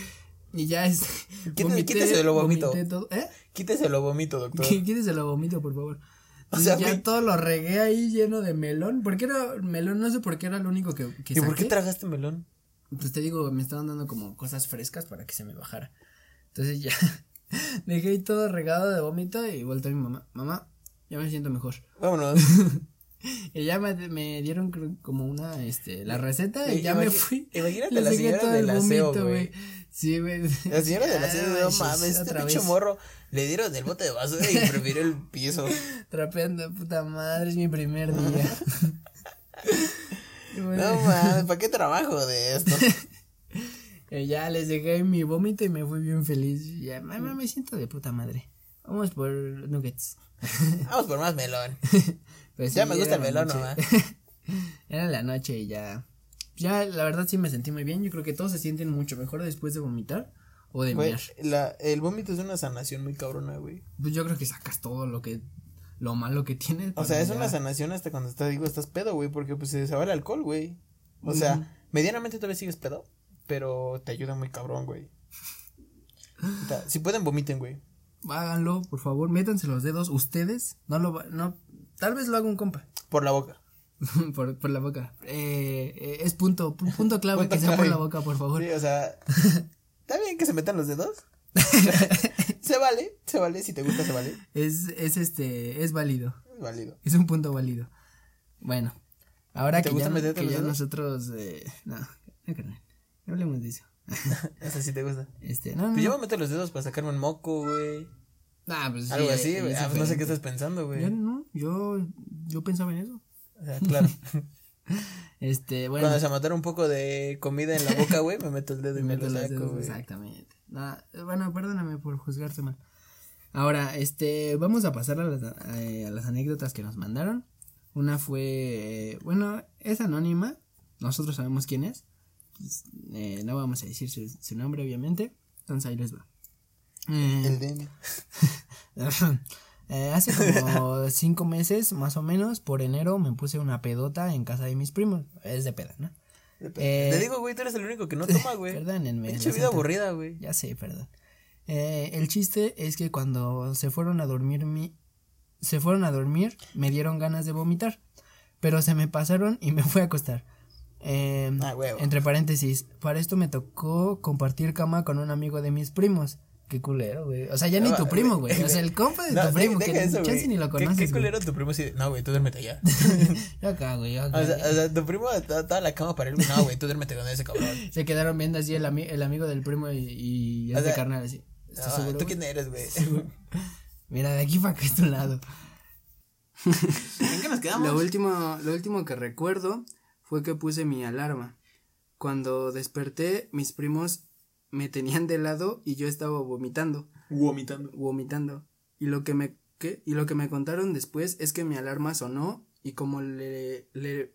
Y ya es. Quítese- quítese lo vomito. todo. ¿Eh? Quíteselo vomito, doctor. Quí- Quítese lo vomito, por favor. O sea, ya todo lo regué ahí lleno de melón. Porque era melón, no sé por qué era lo único que, que ¿Y por qué tragaste melón? Pues te digo, me estaban dando como cosas frescas para que se me bajara. Entonces ya dejé ahí todo regado de vómito y volteé a mi mamá. Mamá, ya me siento mejor. Vámonos. Y ya me, me dieron como una, este, la receta y ya me fui. imagínate la señora del el aseo, güey. Sí, güey. La señora de la Ah, sede, no mames, este pinche morro le dieron el bote de basura y prefirió el piso. Trapeando, puta madre, es mi primer día. Bueno, No mames, ¿para qué trabajo de esto? eh, ya les dejé mi vómito y me fui bien feliz. Ya, mamá, me siento de puta madre. Vamos por nuggets. Vamos por más melón. Pues Ya sí, me gusta el melón, noche. Era la noche y ya. Ya, la verdad sí me sentí muy bien. Yo creo que todos se sienten mucho mejor después de vomitar o de Güey, la, el vómito es una sanación muy cabrona, güey. Pues yo creo que sacas todo lo que. Lo malo que tienes. O sea, es ya- una sanación hasta cuando estás, digo, estás pedo, güey, porque pues se va el alcohol, güey. O sea, medianamente todavía sigues pedo, pero te ayuda muy cabrón, güey. Si pueden, vomiten, güey. Háganlo, por favor. Métanse los dedos. Ustedes. No lo No. Tal vez lo haga un compa. Por la boca. por, por la boca. Eh, eh, es punto. pu- Punto clave Punto que sea por clave. la boca, por favor. Sí, o sea, ¿está bien que se metan los dedos? se vale, se vale, si te gusta, se vale. Es, es este. Es válido. Es válido. Es un punto válido. Bueno. Ahora ¿Te que gusta ya, que ya nosotros. Eh, no, no, carnal, no hablemos de eso. Esa sí te gusta. Este, no, no. Pues yo me meto los dedos para sacarme un moco, güey. Ah, pues sí, Algo eh, así, güey. Ah, pues no sé qué estás pensando, güey. Yo no, yo, yo pensaba en eso. O sea, claro. Este, bueno. Cuando se mataron un poco de comida en la boca, güey, me meto el dedo y me meto lo saco, dedos. Exactamente. No, bueno, perdóname por juzgarte mal. Ahora, este, vamos a pasar a las, a, las anécdotas que nos mandaron. Una fue, eh, bueno, es anónima. Nosotros sabemos quién es. Pues, eh, no vamos a decir su, su nombre, obviamente. Entonces ahí les va. Eh, El DM. eh, hace como cinco meses, más o menos, por enero, me puse una pedota en casa de mis primos. Es de peda, ¿no? Eh, Te digo, güey, tú eres el único que no toma, güey. Perdónenme. Lo vida aburrida, güey. Ya sé, perdón. Eh, el chiste es que cuando se fueron a dormir mi, se fueron a dormir, me dieron ganas de vomitar, pero se me pasaron y me fui a acostar. Eh, Ah, entre paréntesis, para esto me tocó compartir cama con un amigo de mis primos. Qué culero, güey. O sea, ya ni tu primo, güey. O sea, el compa de No, tu primo, deja que eso, chance güey. ni lo ¿Qué- conoces. ¿Qué, culero tu primo de, No, güey, tú duérmete allá. Yo acá, güey. yo acá. o, sea, o sea, tu primo toda, la cama para él. No, güey, tú duérmete con ese cabrón. Se quedaron viendo así el, ami- el amigo del primo y, y O este sea, carnal así. ¿Estás Ah, seguro, ¿Tú quién eres, güey? Mira, de aquí para acá es tu lado. ¿En qué nos quedamos? Lo último, lo último que recuerdo fue que puse mi alarma. Cuando desperté, mis primos me tenían de lado y yo estaba vomitando, Vomitando. vomitando. Y lo que me ¿qué? y lo que me contaron después es que mi alarma sonó y como le le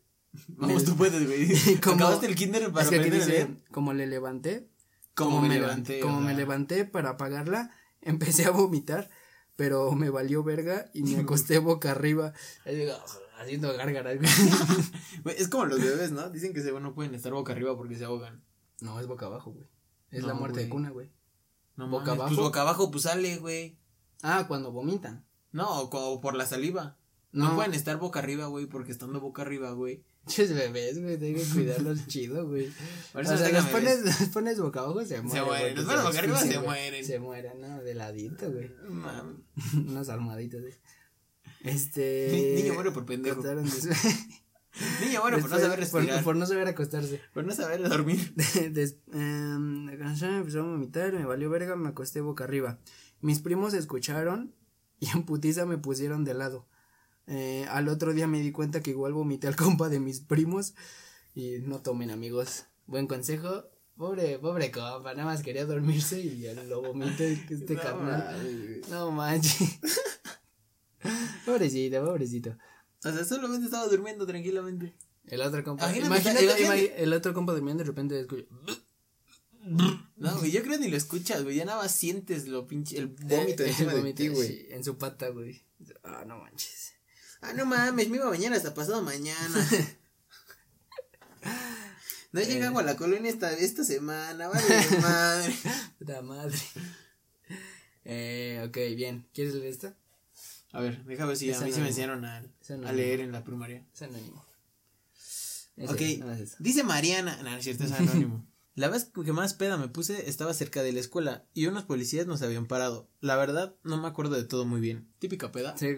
Vamos, me- tú puedes, güey. Como- Acabaste el kinder para es que dice, leer. como le levanté, Como me levan- levanté, como me levanté para apagarla, empecé a vomitar, pero me valió verga y me acosté boca arriba, digo, haciendo gárgaras. Güey, es como los bebés, ¿no? Dicen que se, no pueden estar boca arriba porque se ahogan. No, es boca abajo, güey. Es la muerte de cuna, güey. No ¿Boca mames, abajo? Pues boca abajo, pues sale, güey. Ah, cuando vomitan. No, o por la saliva. No, No. pueden estar boca arriba, güey, porque estando boca arriba, güey. Chis bebés, güey, que cuidarlos chido, güey. Por O eso sea, déjame los pones, los pones boca abajo, se mueren. mueren, güey, los se pones boca arriba, se güey. mueren. Se mueren, ¿no? De ladito, güey. Unas almohaditas, güey. Este. Ni- niño muere por pendejo. Niño bueno por no saber respirar. Por, por no saber acostarse. Por no saber dormir. Des- em, empezó a vomitar, me valió verga, me acosté boca arriba. Mis primos escucharon y en putiza me pusieron de lado. Eh, al otro día me di cuenta que igual vomité al compa de mis primos y no tomen amigos. Buen consejo. Pobre, pobre compa, nada más quería dormirse y ya lo vomité este No carnal. No manches. pobrecito, pobrecito. O sea, solamente estaba durmiendo tranquilamente. El otro compa. Imagínate, imagínate. ima- el otro compa durmiendo de repente escucha. No, güey, yo creo que ni lo escuchas, güey. Ya nada más sientes lo pinche, el vómito Eh, encima de vómito, ti, güey. sí, en su pata, güey. Ah, no manches. Ah, no mames, me iba mañana hasta pasado mañana. No he llegado a la colonia esta, esta semana, vale madre. Puta madre. Eh, ok, bien. ¿Quieres leer esta? A ver, déjame ver si Es a mí se me enseñaron a, leer en la primaria. Es anónimo. Ese, Ok, dice Mariana, no, no es cierto, es anónimo. La vez que más peda me puse estaba cerca de la escuela y unos policías nos habían parado. La verdad, no me acuerdo de todo muy bien. Típica peda. Sí.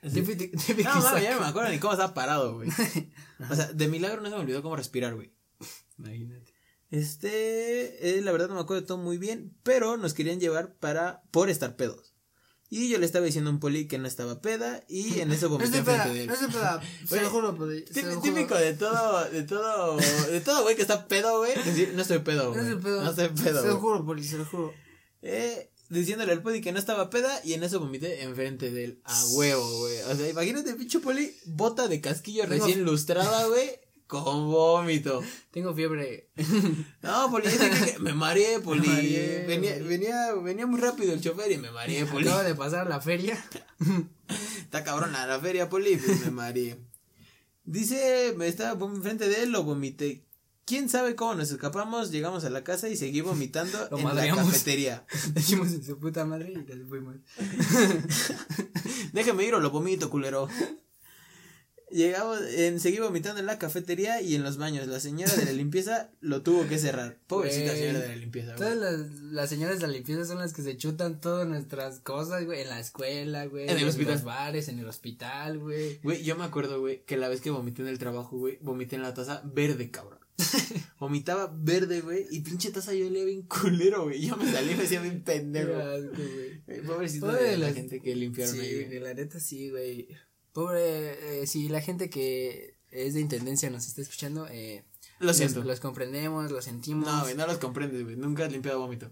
Típico, típico No, Isaac. ya no me acuerdo ni cómo estaba parado, güey. O sea, de milagro no se me olvidó cómo respirar, güey. Imagínate. Este, eh, la verdad no me acuerdo de todo muy bien, pero nos querían llevar para, por estar pedos. Y yo le estaba diciendo a un poli que no estaba peda y en eso No vomité enfrente peda, de él. no peda. Se lo juro, lo Típico, de todo, de todo, de todo güey que está pedo, güey. Decir, no estoy pedo, No güey. se pedo. No estoy pedo, Se lo juro, poli, se lo juro. Eh, diciéndole al poli que no estaba peda y en eso vomité enfrente de él. A huevo, güey. O sea, imagínate, pinche poli, bota de casquillo recién lustrada, güey, con vómito. Tengo fiebre. No, poli, que- me mareé, poli. Me mareé, venía, venía, venía muy rápido el chofer y me mareé, poli. Acaba de pasar la feria. Está cabrón a la feria, poli, pues me mareé. Dice, me estaba enfrente de él, lo vomité. ¿Quién sabe cómo nos escapamos? Llegamos a la casa y seguí vomitando Lo en la cafetería. Dijimos en su puta madre y nos fuimos. Déjeme ir o lo vomito, culero. Llegamos, en, seguí vomitando en la cafetería y en los baños. La señora de la limpieza lo tuvo que cerrar. Pobrecita señora de la limpieza, Todas güey. las, las señoras de la limpieza son las que se chutan todas nuestras cosas, güey, en la escuela, güey. En el hospital. los bares, en el hospital, güey. Güey, yo me acuerdo, güey, que la vez que vomité en el trabajo, güey, vomité en la taza verde, cabrón. Vomitaba verde, güey, y pinche taza yo olía bien culero, güey. Yo me salí y me hacía bien pendejo. Qué asco, güey. Pobrecito Pobre de de la las- gente que limpiaron Sí, ahí, güey. la neta sí, güey. Pobre, eh, si la gente que es de intendencia nos está escuchando, eh, Lo siento. Los, los comprendemos, los sentimos. No, güey, no los comprendes, güey. Nunca has limpiado vómito.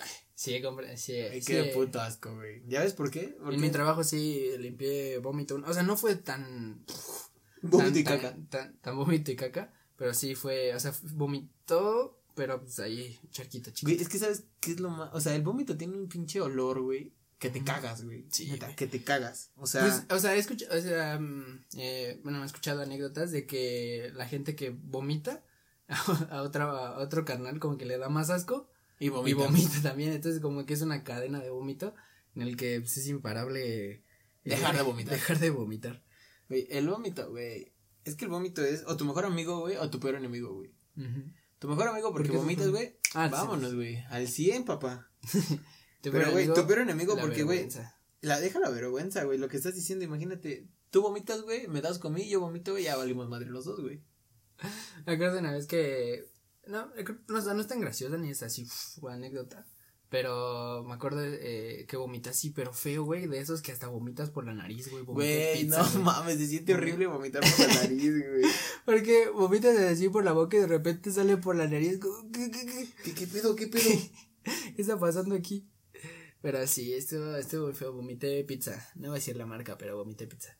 Ay, Sí, sí, Ay, sí. qué puto asco, güey. ¿Ya ves por qué? En mi trabajo sí limpié vómito. O sea, no fue tan. Vómito y caca. Tan, tan, tan vómito y caca. Pero sí fue. O sea, vomitó. Pero pues ahí, charquito, chiquito. Güey, es que sabes qué es lo más. O sea, el vómito tiene un pinche olor, güey. Que te cagas, güey. Sí, Neta, güey. que te cagas. O sea. Pues, o sea, he escuchado, o sea, mm, eh, bueno, he escuchado anécdotas de que la gente que vomita a, otra, a otro carnal como que le da más asco y y vomita. vomita también, entonces como que es una cadena de vómito en el que pues, es imparable eh, Dejar de vomitar. Dejar de vomitar. Güey, el vómito, güey. Es que el vómito es o tu mejor amigo, güey, o tu peor enemigo, güey. Tu mejor amigo porque ¿Por qué? vomitas, güey. Ah, vámonos, güey. Al 100, papá. Pero, güey, tu peor enemigo porque, güey, la deja la vergüenza, güey. Lo que estás diciendo, imagínate. Tú vomitas, güey, me das conmigo, yo vomito, güey, ya valimos madre los dos, güey. Me acuerdo una vez que. No, eh, no, no es tan graciosa ni es así, uf, anécdota. Pero me acuerdo eh, que vomité así, pero feo, güey. De esos que hasta vomitas por la nariz, güey. Güey, no güey. mames, se siente horrible vomitar por la nariz, güey. Porque vomitas así por la boca y de repente sale por la nariz. ¿Qué, qué, qué, ¿Qué, qué pedo, qué pedo? qué está pasando aquí? Pero sí, estuvo, estuvo muy feo. Vomité pizza. No voy a decir la marca, pero vomité pizza.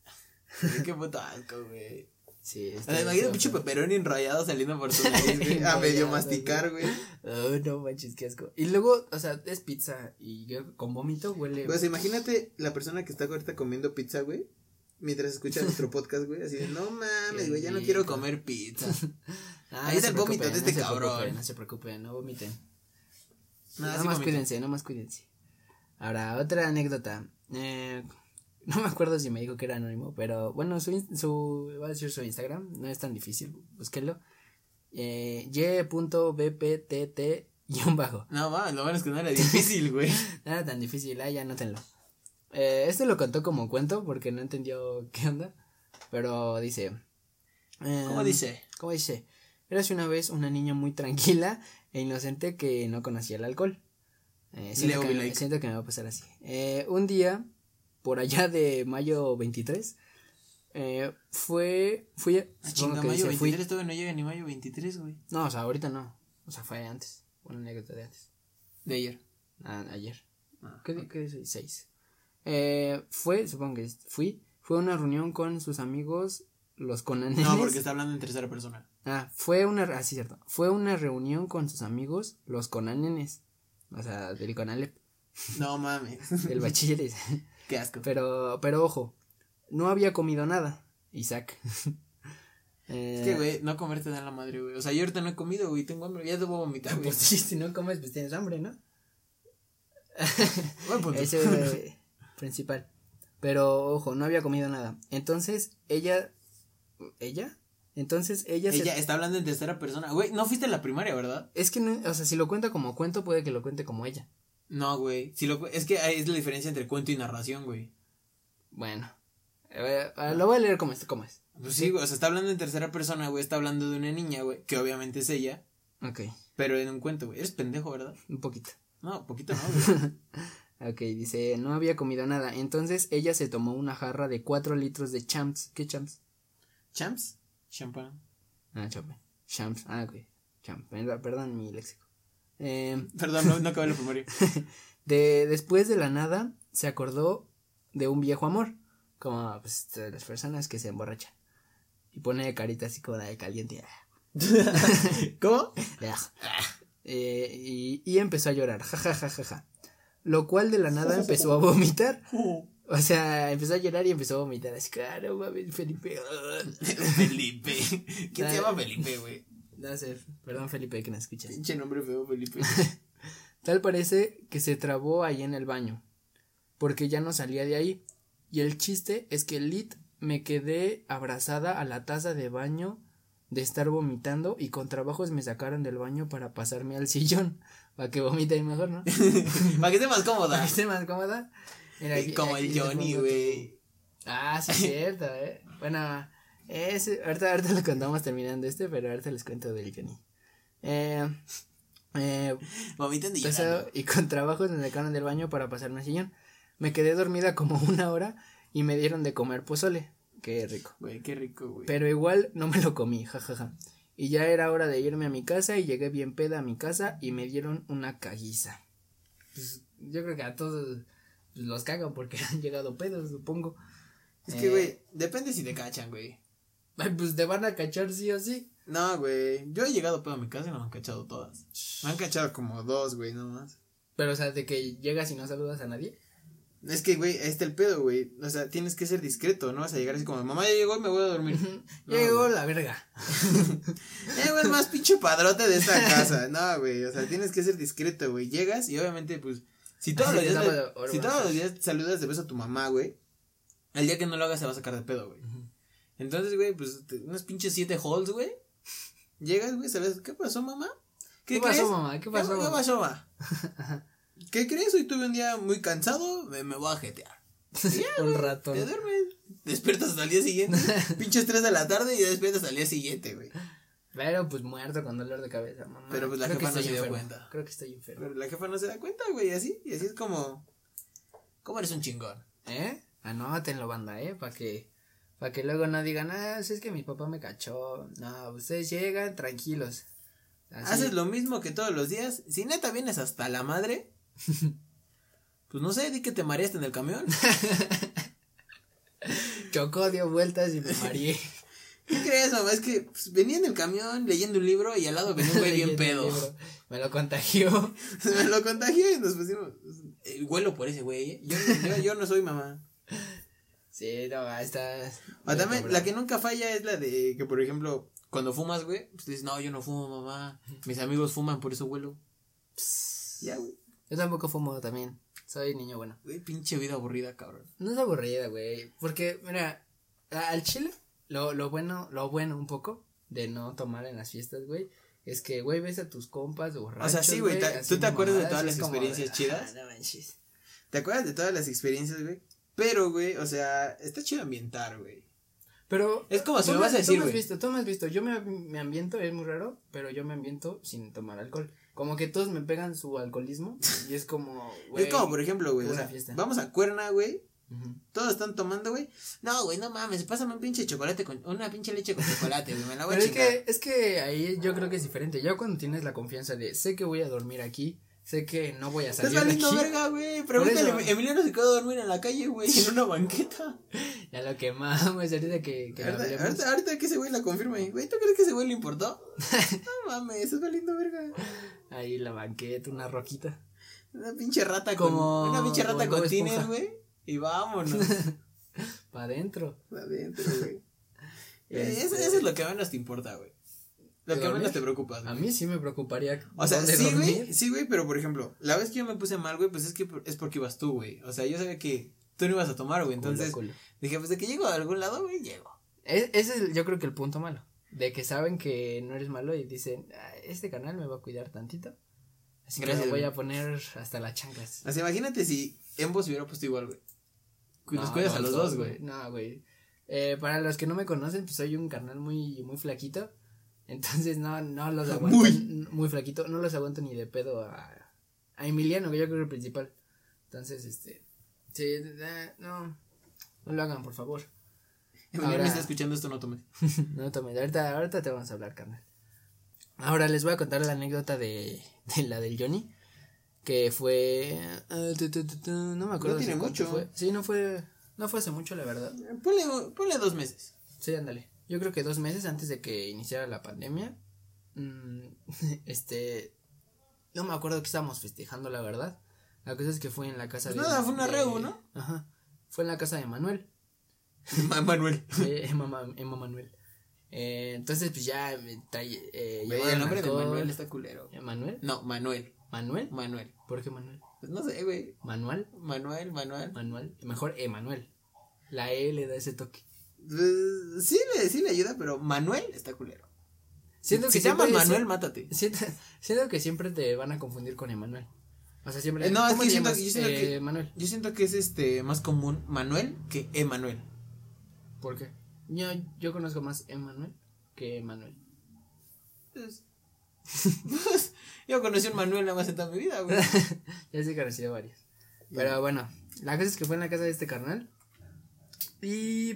Qué puto asco, güey. Sí, sea, imagínate un pinche peperón enrollado saliendo por tu nariz, güey. A medio masticar, güey. Oh, no manches, qué asco. Y luego, o sea, es pizza y yo con vómito huele. Pues imagínate la persona que está ahorita comiendo pizza, güey. Mientras escucha nuestro podcast, güey. Así de, no mames, güey, ya no quiero comer pizza. Ah, Ahí no está se el vómito de este no se cabrón. preocupen, no se preocupen, no vomiten. Nada, Nada sí más cuídense, no más cuídense. Ahora, otra anécdota. Eh, no me acuerdo si me dijo que era anónimo, pero bueno, su, su voy a decir su Instagram, no es tan difícil, búsquenlo. Eh, y.bptt-bajo. No, mames, lo bueno es que no era difícil, güey. Nada tan difícil, ah, ya anótenlo. Eh, este lo contó como cuento porque no entendió qué onda, pero dice, ¿Cómo Em, dice? ¿Cómo dice? Érase una vez una niña muy tranquila e inocente que no conocía el alcohol. Eh, siento, Leo que, siento que me va a pasar así. Eh, un día, por allá de mayo 23, eh, fue. Fui. Ah, supongo chinga, que mayo dice, fui- 23 todavía no llega ni mayo 23, güey. No, o sea, ahorita no. O sea, fue antes. Una anécdota de antes. De ayer. Ah, ayer. Ah, ¿Qué, qué dice? Seis. Eh, fue, supongo que fui. Fue a una reunión con sus amigos, los conanenes. No, porque está hablando en tercera persona. Ah, fue una, ah, sí, cierto. Fue una reunión con sus amigos, los conanenes. O sea, del Conalep, No mames. del bachilleres. Qué asco. pero, pero ojo, no había comido nada, Isaac. Eh, Es que, güey, no comer te da la madre, güey. O sea, yo ahorita no he comido, güey. Tengo hambre. Ya debo vomitar, güey. Pues sí, si no comes, pues tienes hambre, ¿no? Buen punto. Ese principal. Pero, ojo, no había comido nada. Entonces, ella. ¿Ella? Entonces, ella, Ella se. está hablando en tercera persona. Güey, no fuiste a la primaria, ¿verdad? Es que, no, o sea, si lo cuenta como cuento, puede que lo cuente como ella. No, güey. Si lo... Es que es la diferencia entre cuento y narración, güey. Bueno. Eh, eh, lo voy a leer como es. Como es. Pues sí, güey. O sea, está hablando en tercera persona, güey. Está hablando de una niña, güey. Que obviamente es ella. Ok, Pero en un cuento, güey. Eres pendejo, ¿verdad? un poquito. No, poquito no, güey. Ok, dice, no había comido nada. Entonces ella se tomó una jarra de 4 litros de champs. ¿Qué champs? ¿Champs? Champán. Ah, champ. Champs. Ah, ok. Champ. Perdón, mi léxico. Eh, Perdón, no, no acabé la primaria. de, después de la nada, se acordó de un viejo amor. Como pues, las personas que se emborrachan. Y pone carita así como de caliente. ¿Cómo? Eh, y, y empezó a llorar. Ja, ja, ja, ja, ja. Lo cual de la nada empezó a vomitar. O sea, empezó a llorar y empezó a vomitar. Así, claro, mames, Felipe. Felipe. ¿Quién se llama Felipe, güey? No sé, perdón, Felipe, que no escuchas. Pinche nombre feo, Felipe. Tal parece que se trabó ahí en el baño. Porque ya no salía de ahí. Y el chiste es que Lit me quedé abrazada a la taza de baño de estar vomitando y con trabajos me sacaron del baño para pasarme al sillón. Para que vomite ahí mejor, ¿no? Para que esté más Para cómoda. que esté más cómoda. Mira, aquí- Como aquí el Johnny, güey. Ah, sí, es cierto, eh. Bueno, ese, ahorita, ahorita lo contamos terminando este, pero ahorita les cuento del Johnny. Eh, eh, Vomitan y llorando. y con trabajos me sacaron del baño para pasarme al sillón. Me quedé dormida como una hora y me dieron de comer pozole. Qué rico. Güey, qué rico, güey. Pero igual no me lo comí, jajaja. Y ya era hora de irme a mi casa y llegué bien peda a mi casa y me dieron una caguiza. Pues, yo creo que a todos los cagan porque han llegado pedos, supongo. Es Eh, que, güey, depende si te cachan, güey. Pues te van a cachar sí o sí. No, güey. Yo he llegado pedo a mi casa y no me han cachado todas. Me han cachado como dos, güey, nomás. Pero, o sea, de que llegas y no saludas a nadie. Es que, güey, ahí está el pedo, güey. O sea, tienes que ser discreto, no vas a llegar así como, mamá ya llegó y me voy a dormir. No, Llegó la verga. Eh, güey, el más pinche padrote de esta casa. No, güey, o sea, tienes que ser discreto, güey. Llegas y obviamente, pues, si todos los días, le- si todos los días saludas de beso a tu mamá, güey, el día que no lo hagas se va a sacar de pedo, güey. Entonces, güey, pues, te- unos pinches siete holes, güey. Llegas, güey, ¿sabes? ¿Qué pasó, mamá? ¿Qué pasó, mamá? ¿Qué pasó, ¿Qué, mamá? pasó, mamá? ¿Qué crees? Hoy tuve un día muy cansado, me, me voy a jetear. Un rato. Te duermes, despiertas hasta el día siguiente, pinches 3 de la tarde y ya despiertas al día siguiente, güey. Pero pues muerto con dolor de cabeza, mamá. Pero, pues, la Creo jefa no se dio cuenta. Creo que estoy enfermo. Pero la jefa no se da cuenta, güey, así, y así es como, ¿cómo eres un chingón? ¿Eh? Anótenlo, banda, ¿eh? Para que, para que luego no digan, ah, si es que mi papá me cachó. No, ustedes llegan tranquilos. Así. Haces lo mismo que todos los días, si neta vienes hasta la madre, pues no sé, di que te mareaste en el camión. Chocó, dio vueltas y me mareé. ¿Qué crees, mamá? Es que pues, venía en el camión leyendo un libro y al lado venía un güey bien el pedo. Me lo contagió. Me lo contagió y nos pusimos. eh, huelo por ese güey. ¿eh? Yo, no- yo, yo no soy mamá. Sí, no, está. O también, la que nunca falla es la de que, por ejemplo, cuando fumas, güey, pues dices, no, yo no fumo, mamá. Mis amigos fuman, por eso huelo. Ya, güey. Yo tampoco fumo también. Soy niño bueno. Güey, pinche vida aburrida, cabrón. No es aburrida, güey. Porque, mira, al chile, lo, lo bueno, lo bueno un poco de no tomar en las fiestas, güey, es que, güey, ves a tus compas borrachos, O sea, sí, güey, ¿tú te acuerdas de todas las experiencias de, chidas? "Ah, no manches". ¿Te acuerdas de todas las experiencias, güey? Pero, güey, o sea, está chido ambientar, güey. Pero. Es como si tú me vas a tú decir, me has visto, tú me has visto. Yo me, me ambiento, es muy raro, pero yo me ambiento sin tomar alcohol. Como que todos me pegan su alcoholismo y es como. güey, Es como, por ejemplo, güey, o sea, vamos a Cuerna, güey, todos están tomando, güey. No, güey, no mames, pásame un pinche chocolate con, una pinche leche con chocolate, güey, me la voy Pero a es que, es que ahí yo creo que es diferente. Ya cuando tienes la confianza de sé que voy a dormir aquí, sé que no voy a Estás salir de valiendo verga, güey. Pregúntale. Emiliano se quedó a dormir en la calle, güey, en una banqueta. Ya lo quemamos ahorita que, que Ahorita, ahorita, ahorita que ese güey la confirme, güey, ¿tú crees que ese güey le importó? no mames, estás valiendo verga. Ahí la banqueta, una roquita. Una pinche rata Como- con, una pinche rata con Esponja. güey. Y vámonos. Para adentro. Adentro, güey. Este- Eso, eso es lo que menos te importa, güey. Lo ¿De que menos dormir? te preocupas, A mí sí me preocuparía. O sea, sí, güey, sí, güey, pero por ejemplo, la vez que yo me puse mal, güey, pues es que es porque ibas tú, güey. O sea, yo sabía que tú no ibas a tomar, güey. Entonces, Culo, culo. dije, pues de que llego a algún lado, güey, llego. Es- Ese es yo creo que el punto malo. De que saben que no eres malo y dicen, "Ah, este canal me va a cuidar tantito. Así Gracias, que me voy güey. a poner hasta las chanclas. O sea, imagínate si ambos hubiera puesto igual, güey. Los No, cuidas a los dos, güey. No, güey. Eh, para los que no me conocen, pues soy un carnal muy, muy flaquito. Entonces no, no los aguanto. Muy. Muy. flaquito. No los aguanto ni de pedo a, a Emiliano, que yo creo que es el principal. Entonces, este. Sí, eh, no. No lo hagan, por favor. Emiliano Ahora- está escuchando esto, no tomes. No tomes. Ahorita, ahorita te vamos a hablar, carnal. Ahora les voy a contar la anécdota de, de la del Johnny. Que fue. eh, no me acuerdo. No tiene mucho. Fue. Sí, no fue. No fue hace mucho, la verdad. Ponle, ponle dos meses. Sí, ándale. Yo creo que dos meses antes de que iniciara la pandemia. mm, este. No me acuerdo que estábamos festejando, la verdad. La cosa es que fue en la casa Pues de. nada, fue una reu, ¿no? Ajá. Fue en la casa de Manuel. Ma- Manuel. eh, Emma, Ma- Emma Manuel. Eh, entonces, pues ya me trae. Eh, el nombre de. Manuel está culero. ¿Eh, ¿Manuel? No, Manuel. ¿Manuel? Manuel. ¿Por qué Manuel? Pues no sé, güey. ¿Manuel? Manuel, Manuel. Manuel. Mejor Emanuel. La E le da ese toque. Pues, sí, le, sí le ayuda, pero Manuel está culero. Siento si que te llamas Manuel, mátate. Siento, siento que siempre te van a confundir con Emanuel. O sea, siempre. Eh, no, es ¿cómo que siento- yo siento Eh, que- Manuel. Yo siento que es este más común Manuel que Emanuel. ¿Por qué? Yo, yo conozco más Emanuel que Emanuel. Pues, pues, yo conocí a un Manuel nada más en toda mi vida, güey. ya sí he conocido varios. Pero bueno, la cosa es que fue en la casa de este carnal. Y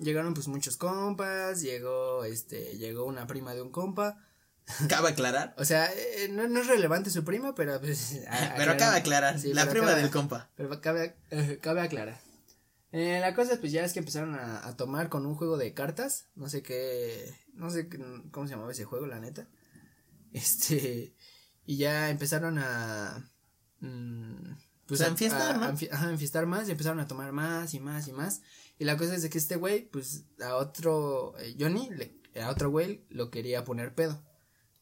llegaron pues muchos compas, llegó este, llegó una prima de un compa. Cabe aclarar. O sea, eh, no, no es relevante su prima, pero pues. a- Pero cabe aclarar. Sí, la prima cabe- del compa. Pero cabe, eh, cabe aclarar. Eh, la cosa pues ya es que empezaron a, a tomar con un juego de cartas. No sé qué. No sé qué- cómo se llamaba ese juego, la neta. Este. Y ya empezaron a. mm, pues enfiestar, a- enfiestar más y empezaron a tomar más y más y más. Y la cosa es de que este güey, pues a otro. eh, Johnny, le- a otro güey lo quería poner pedo.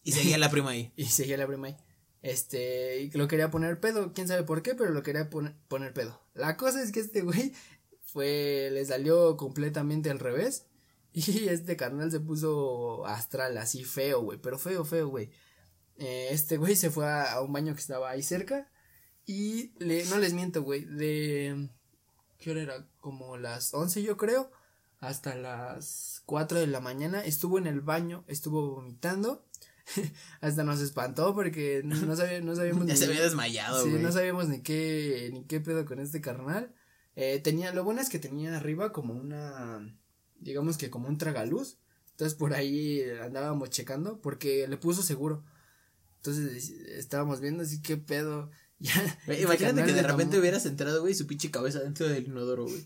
Y seguía la prima ahí. Y seguía la prima ahí. Este, y lo quería poner pedo, quién sabe por qué, pero lo quería poner, poner pedo. La cosa es que este güey fue, le salió completamente al revés. Y este carnal se puso astral, así feo, güey, pero feo, feo, güey. Eh, este güey se fue a, a un baño que estaba ahí cerca. Y le, no les miento, güey, de, ¿qué hora era? Como las 11 yo creo, hasta las 4 de la mañana. Estuvo en el baño, estuvo vomitando. Hasta nos espantó porque no, no, sabía- no sabíamos Ya ni- se había desmayado, Sí, güey. no sabíamos ni qué, ni qué pedo con este carnal. Eh, tenía, lo bueno es que tenía arriba como una, digamos que como un tragaluz. Entonces por ahí andábamos checando porque le puso seguro. Entonces estábamos viendo así qué pedo. Ya, Imagínate que de repente tomó- hubieras entrado, güey, su pinche cabeza dentro del inodoro, güey.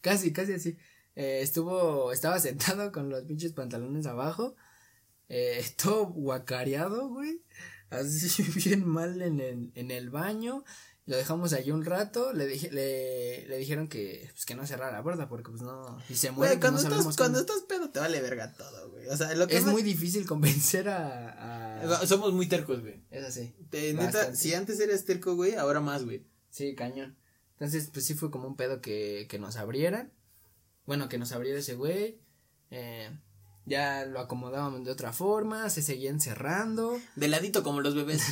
Casi, casi así. Eh, estuvo, estaba sentado con los pinches pantalones abajo. Eh, todo guacareado, güey. Así bien mal en el, en el baño. Lo dejamos allí un rato. Le dije, le, le dijeron que, pues que no cerrara la puerta porque pues no. Si se muere, Güey, cuando, no estás, cuando estás pedo te vale verga todo, güey. O sea, lo que Es más- muy difícil convencer a, a- Somos muy tercos, güey. Es así. Te- Neta, si antes eres terco, güey, ahora más, güey. Sí, cañón. Entonces, pues sí fue como un pedo que, que nos abrieran. Bueno, que nos abriera ese güey. Eh, ya lo acomodábamos de otra forma, se seguía encerrando. De ladito como los bebés.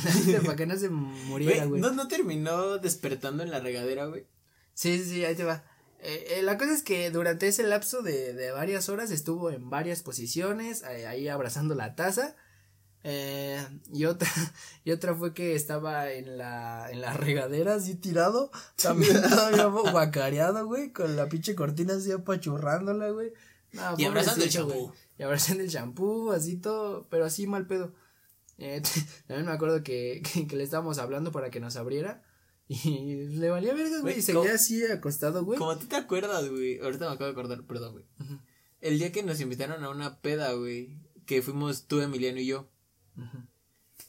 para que no se muriera, Güey. ¿no, no terminó despertando en la regadera, güey. Sí, sí, sí, ahí te va. Eh, eh, la cosa es que durante ese lapso de, de varias horas estuvo en varias posiciones, eh, ahí abrazando la taza. Eh, y otra, y otra fue que estaba en la, en la regadera así tirado, también todavía guacareado, güey, con la pinche cortina así apachurrándola, güey. No, Y abrazando el champú. Y abrazando el champú, así todo, pero así mal pedo. Eh, también me acuerdo que, que, que le estábamos hablando para que nos abriera. Y le valía verga, güey. Y seguía ¿cómo- así acostado, güey. Como tú te acuerdas, güey. Ahorita me acabo de acordar, perdón, güey. El día que nos invitaron a una peda, güey. Que fuimos tú, Emiliano y yo. Ujú.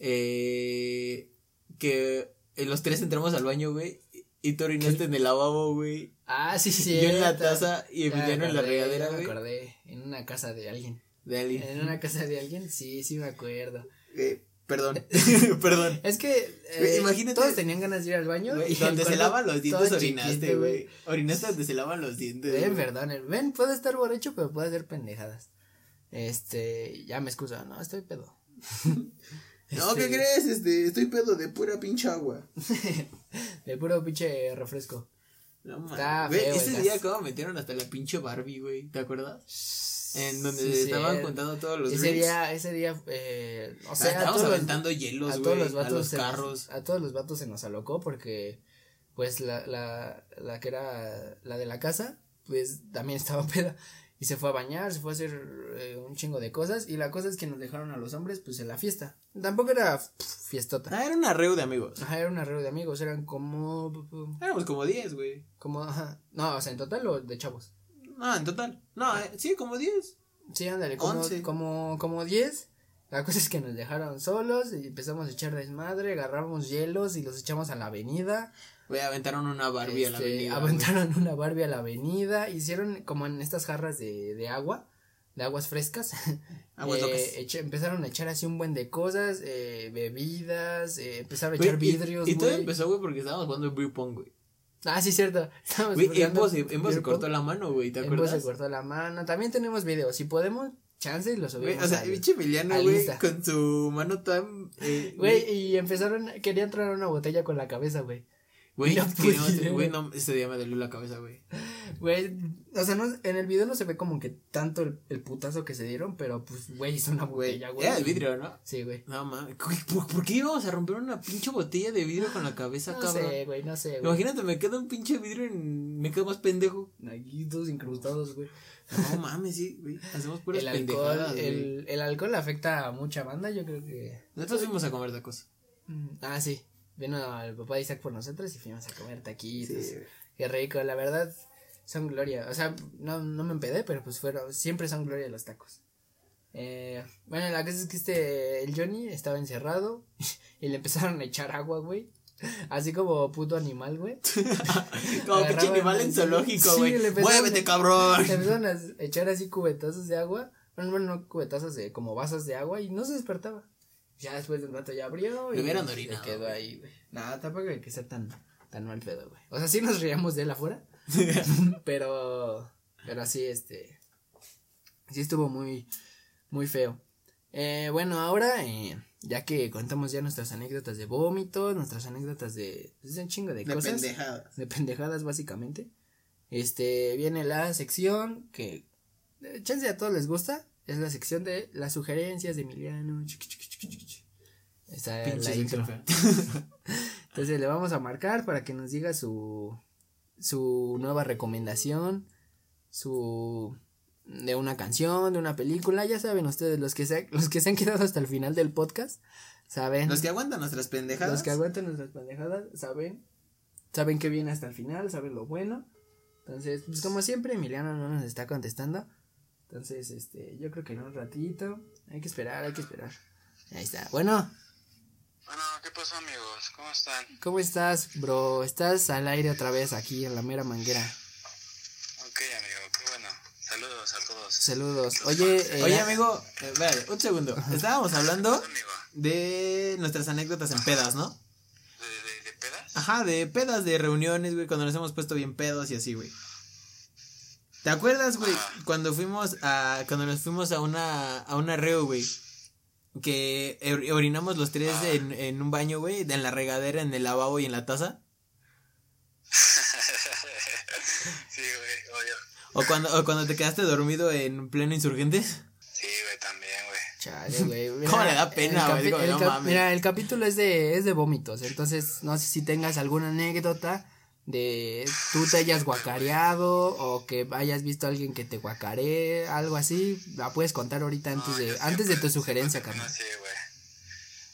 Eh, que eh, los tres entramos al baño, güey. Y tú orinaste en el lavabo, güey. Ah, sí, sí. Yo en la taza y Emiliano en la regadera, ya me güey. acordé. En una casa de alguien. De Ali. En una casa de alguien, sí, sí me acuerdo. Eh, perdón. perdón. Es que Güey, eh, imagínate- todos tenían ganas de ir al baño. Güey, y donde se lavan los dientes orinaste, güey. Orinaste donde se lavan los dientes. Ven, güey. perdón, ven, puedo estar borracho, pero puedo hacer pendejadas. Este, ya me excuso, no, estoy pedo. No, ¿qué Este, crees? Este, estoy pedo de pura pinche agua. De puro pinche refresco. No mames. Ese día como metieron hasta la pinche Barbie, güey. ¿Te acuerdas? En donde Sí, estaban sí, juntando todos los Ese día, ese día, eh, o O sea, sea, a estábamos los- aventando hielos, a güey. todos los A vatos los nos- carros. a todos los vatos se nos alocó porque pues la, la, la que era la de la casa pues también estaba peda y se fue a bañar se fue a hacer eh, un chingo de cosas y la cosa es que nos dejaron a los hombres pues en la fiesta tampoco era pf, fiestota Ah, era una reu de amigos. Ajá, era una red de amigos eran como Éramos como 10, güey. como ajá no o sea en total o de chavos No, en total. No, eh, sí, como 10. sí ándale como Once. como como 10 la cosa es que nos dejaron solos y empezamos a echar desmadre, agarramos hielos y los echamos a la avenida. Aventaron una Barbie a la Este, avenida. aventaron una Barbie a la avenida, hicieron como en estas jarras de, de agua, de aguas frescas. Aguas Eh, echa- empezaron a echar así un buen de cosas, eh, bebidas, eh, empezaron a Güey, echar y- vidrios, Y, todo güey. empezó, güey, porque estábamos jugando beer pong, güey. Ah, sí, cierto. Güey, Embo se, Embo se cortó la mano, güey, ¿te Embo acuerdas? se cortó la mano. También tenemos videos, si podemos, chance los Güey, subimos. o sea, pinche Emiliano, güey, con su mano tan. Eh, Güey, y empezaron, querían traer una botella con la cabeza, güey. Güey, no que no, güey, no, ese día me dolió la cabeza, güey. Güey, o sea, no, en el video no se ve como que tanto el, el putazo que se dieron, pero pues, güey, hizo una botella, güey. era el vidrio, ¿no? Sí, güey. No mames, ¿por, por qué íbamos a romper una pinche botella de vidrio con la cabeza, No cabrón? sé, güey, no sé, güey. Imagínate, me queda un pinche vidrio y me quedo más pendejo. Aquí todos incrustados, güey. No mames, sí, güey. Hacemos puras El alcohol, pendejadas, güey. el, el alcohol afecta a mucha banda, yo creo que. Nosotros fuimos a comer tacos. Mm, Ah, sí. Vino el papá de Isaac por nosotros y fuimos a comer taquitos. Sí. Qué rico, la verdad. Son gloria. O sea, no, no me empedé, pero pues fueron. Siempre son gloria los tacos. Eh, bueno, la cosa es que este. El Johnny estaba encerrado y le empezaron a echar agua, güey. Así como puto animal, güey. Como pinche animal en zoológico, sí, güey. empezaron Muévete, a- cabrón. Le empezaron a echar así cubetazos de agua. Bueno, bueno, no cubetazos de como vasos de agua y no se despertaba. Ya después del rato ya abrió y hubieran se orinado, quedó güey. ahí, güey. Nada, tampoco hay que ser tan, tan mal pedo, güey. O sea, sí nos reíamos de él afuera. pero, pero así, este, sí estuvo muy, muy feo. Eh, bueno, ahora, eh, ya que contamos ya nuestras anécdotas de vómitos, nuestras anécdotas de, pues, de un chingo de, De cosas pendejadas. de pendejadas básicamente. Este, viene la sección que eh, chance a todos les gusta, es la sección de las sugerencias de Emiliano. Está la intro. Entonces le vamos a marcar para que nos diga su su nueva recomendación, su de una canción, de una película, ya saben ustedes los que se los que se han quedado hasta el final del podcast, saben. Los que aguantan nuestras pendejadas. Los que aguantan nuestras pendejadas saben, saben que viene hasta el final, saben lo bueno. Entonces, pues como siempre, Emiliano no nos está contestando. Entonces, este, yo creo que en un ratito, hay que esperar, hay que esperar. Ahí está. Bueno, Bueno, ¿qué pasó amigos? ¿Cómo están? ¿cómo estás, bro? Estás al aire otra vez aquí en la mera manguera. Ok, amigo, qué bueno. Saludos a todos. Saludos. Oye, eh, Oye, amigo, eh, un segundo. Estábamos hablando de nuestras anécdotas en pedas, ¿no? ¿de, de, de pedas? Ajá, de pedas, de reuniones, güey, cuando nos hemos puesto bien pedos y así, güey. ¿Te acuerdas, güey, cuando fuimos a, cuando nos fuimos a una, a una reo, güey? Que or- orinamos los tres en, en un baño, güey, en la regadera, en el lavabo y en la taza. Sí, güey, obvio. ¿O cuando, o cuando te quedaste dormido en pleno insurgentes? Sí, güey, también, güey. Chale, güey. Mira, ¿Cómo le da pena, güey? Digo, no mames. Mira, el capítulo es de, es de vómitos. Entonces, no sé si tengas alguna anécdota de tú te hayas guacareado o que hayas visto a alguien que te guacaree, algo así. La puedes contar ahorita antes No, de, antes de tu sugerencia, carnal. termino así, güey.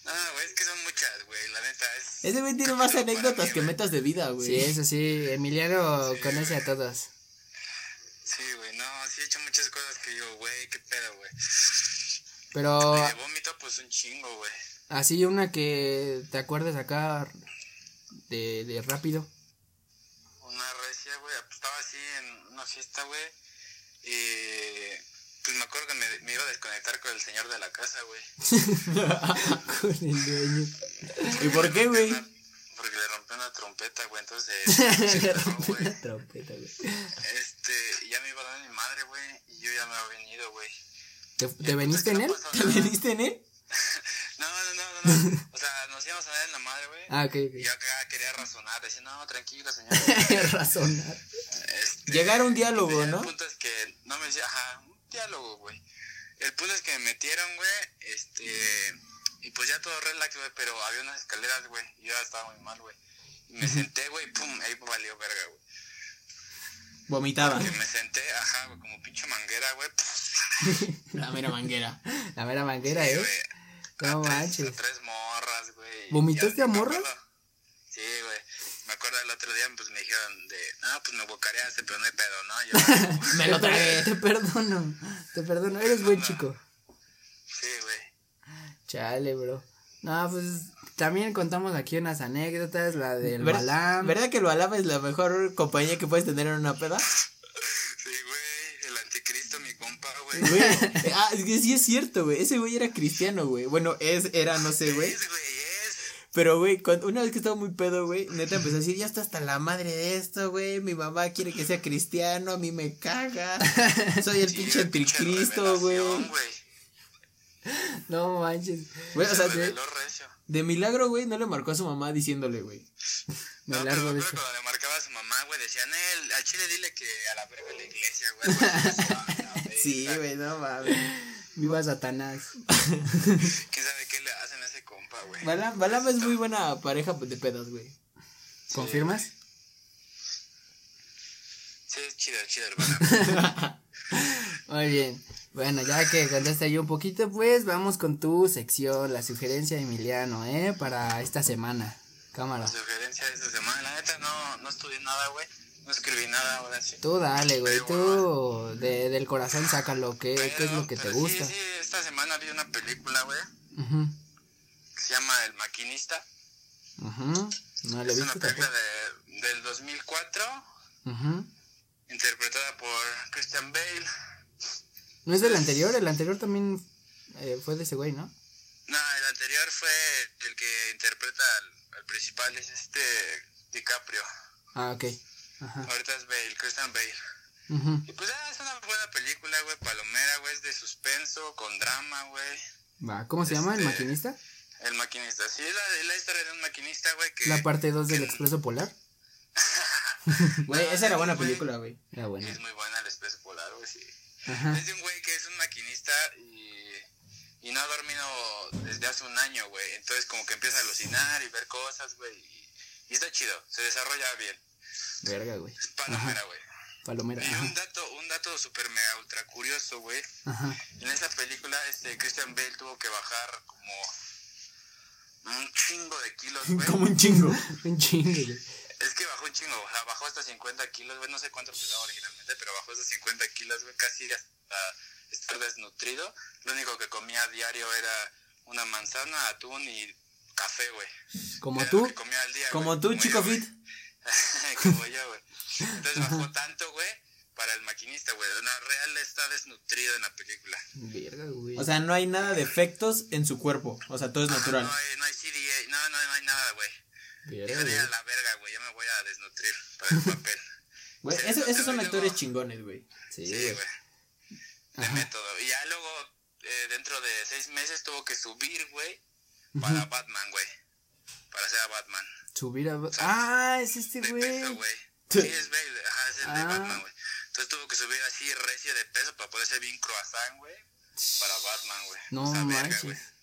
No, güey, es que son muchas, güey. La neta es. Ese güey tiene más anécdotas mí, que metas de vida, güey. Sí, eso sí, Emiliano conoce a todos. Sí, güey, no, sí he hecho muchas cosas que digo, güey, qué pedo, güey. Pero de vómito, pues un chingo, güey. así una que te acuerdes acá de, de rápido. Una recia, güey. pues, Estaba así en una fiesta, güey. Y. Pues me acuerdo que me, me iba a desconectar con el señor de la casa, güey. Con el dueño. ¿Y por qué, güey? Una- Porque le rompió una trompeta, güey. Entonces. Le se rompió la trompeta, güey. Este, ya me iba a dar mi madre, güey. Y yo ya me había venido, güey. ¿Te, te veniste en él? ¿Te veniste en él? No, no, no, no, no. O sea, nos íbamos a dar en la madre, güey. Ah, ok, Y yo acá quería razonar, decía, no, tranquilo, señor. ok. Razonar. Este, Llegar a un diálogo, ¿no? El punto es que no me decía, ajá, un diálogo, güey. El punto es que me metieron, güey, este, y pues ya todo relax, güey, pero había unas escaleras, güey, y yo ya estaba muy mal, güey. Y me senté, güey, pum, ahí valió verga, güey. Vomitaba. Me senté, ajá, güey, como pinche manguera, güey. La mera manguera. La mera manguera, ¿eh? No manches. a tres morras, güey. ¿Vomitaste a morras? Sí, güey. Me acuerdo el otro día, pues me dijeron de, no, pues me bocareaste, pero no hay pedo, ¿no? Yo, Me lo tragué. Te perdono. Te perdono. Eres buen chico. sí, güey. Chale, bro. No, pues también contamos aquí unas anécdotas. La del ¿Ver- Balam. ¿Verdad que el Balam es la mejor compañía que puedes tener en una peda? Sí, güey, el anticristo, mi compa, güey. Ah, es que sí es cierto, güey. Ese güey era cristiano, güey. Bueno, es, era, no sé, güey. Es, güey, es. Pero, güey, cuando- una vez que estaba muy pedo, güey, neta empezó a decir, ya está hasta la madre de esto, güey. Mi mamá quiere que sea cristiano, a mí me caga. Soy el Sí, pinche anticristo, güey. No manches. Güey, o sea, Se de, de milagro, güey, no le marcó a su mamá diciéndole, güey. Me No, pero largo de eso. cuando le marcaba a su mamá, güey, decían, él, al chile dile que a la verga la iglesia, güey. Sí, güey, no mames. Viva Satanás. ¿Quién sabe qué le hacen a ese compa, güey? Balam, Balam es muy buena pareja de pedas, güey. ¿Confirmas? Sí, es chido, chido el. Muy bien. Bueno, ya que contaste ahí un poquito, pues vamos con tu sección, la sugerencia de Emiliano, ¿eh? Para esta semana. Cámara. La sugerencia de esta semana, la neta no, no estudié nada, güey. No escribí nada, ahora sí. Tú dale, güey. Tú de, del corazón sácalo. ¿Qué, qué es lo que te gusta? Sí, sí, esta semana vi una película, güey, Ujú, que se llama El Maquinista. ujú. No le es una película de, del 2004, Ujú. interpretada por Christian Bale. ¿No es del anterior? El anterior también eh, fue de ese güey, ¿no? No, el anterior fue el que interpreta al, al principal, es este DiCaprio. Ah, ok. Ajá. Ahorita es Bale, Christian Bale. Ujú. Y pues ah, es una buena película, güey, palomera, güey, es de suspenso, con drama, güey. Va, ¿cómo se llama? ¿El Este, maquinista? El maquinista, sí, es la, la historia de un maquinista, güey, que... La parte 2 del Expreso Polar. Güey, esa era buena película, güey. Era buena. Es muy buena el Expreso Polar, güey, sí. Ajá. Es de un güey que es un maquinista y, y no ha dormido desde hace un año, güey. Entonces como que empieza a alucinar y ver cosas, güey. Y, y está chido, se desarrolla bien. Verga, güey. Es palomera, güey. Palomera. Y un dato, un dato súper mega ultra curioso, güey. Ajá. En esa película, este, Christian Bale tuvo que bajar como un chingo de kilos, güey. Como un chingo. Un chingo, güey. Es que bajó un chingo, o sea, bajó hasta 50 kilos, güey, no sé cuánto pesaba originalmente, pero bajó hasta 50 kilos, güey, casi hasta estar desnutrido. Lo único que comía a diario era una manzana, atún y café, güey. Como tú. día, Como tú, chico yo, fit. como yo, güey. Entonces bajó tanto, güey, para el maquinista, güey. La real está desnutrido en la película. Verga, güey. O sea, no hay nada de efectos en su cuerpo. O sea, todo es natural. No hay, no hay CDA, no, no, no hay nada, güey. Güey. a la verga, güey, yo me voy a desnutrir para el papel. Güey, Sí, eso- no, esos son actores chingones, güey. Sí, Sí, güey. güey. De método. Y ya luego, eh, dentro de seis meses, tuvo que subir, güey, para Batman, güey. Para ser a Batman. Subir a. Ah, es este güey. Sí, es Bale. Ajá, es el de Ah. Batman, güey. Entonces tuvo que subir así recio de peso para poder ser bien croissant, güey. Para Batman, güey. No O sea, verga, güey. manches.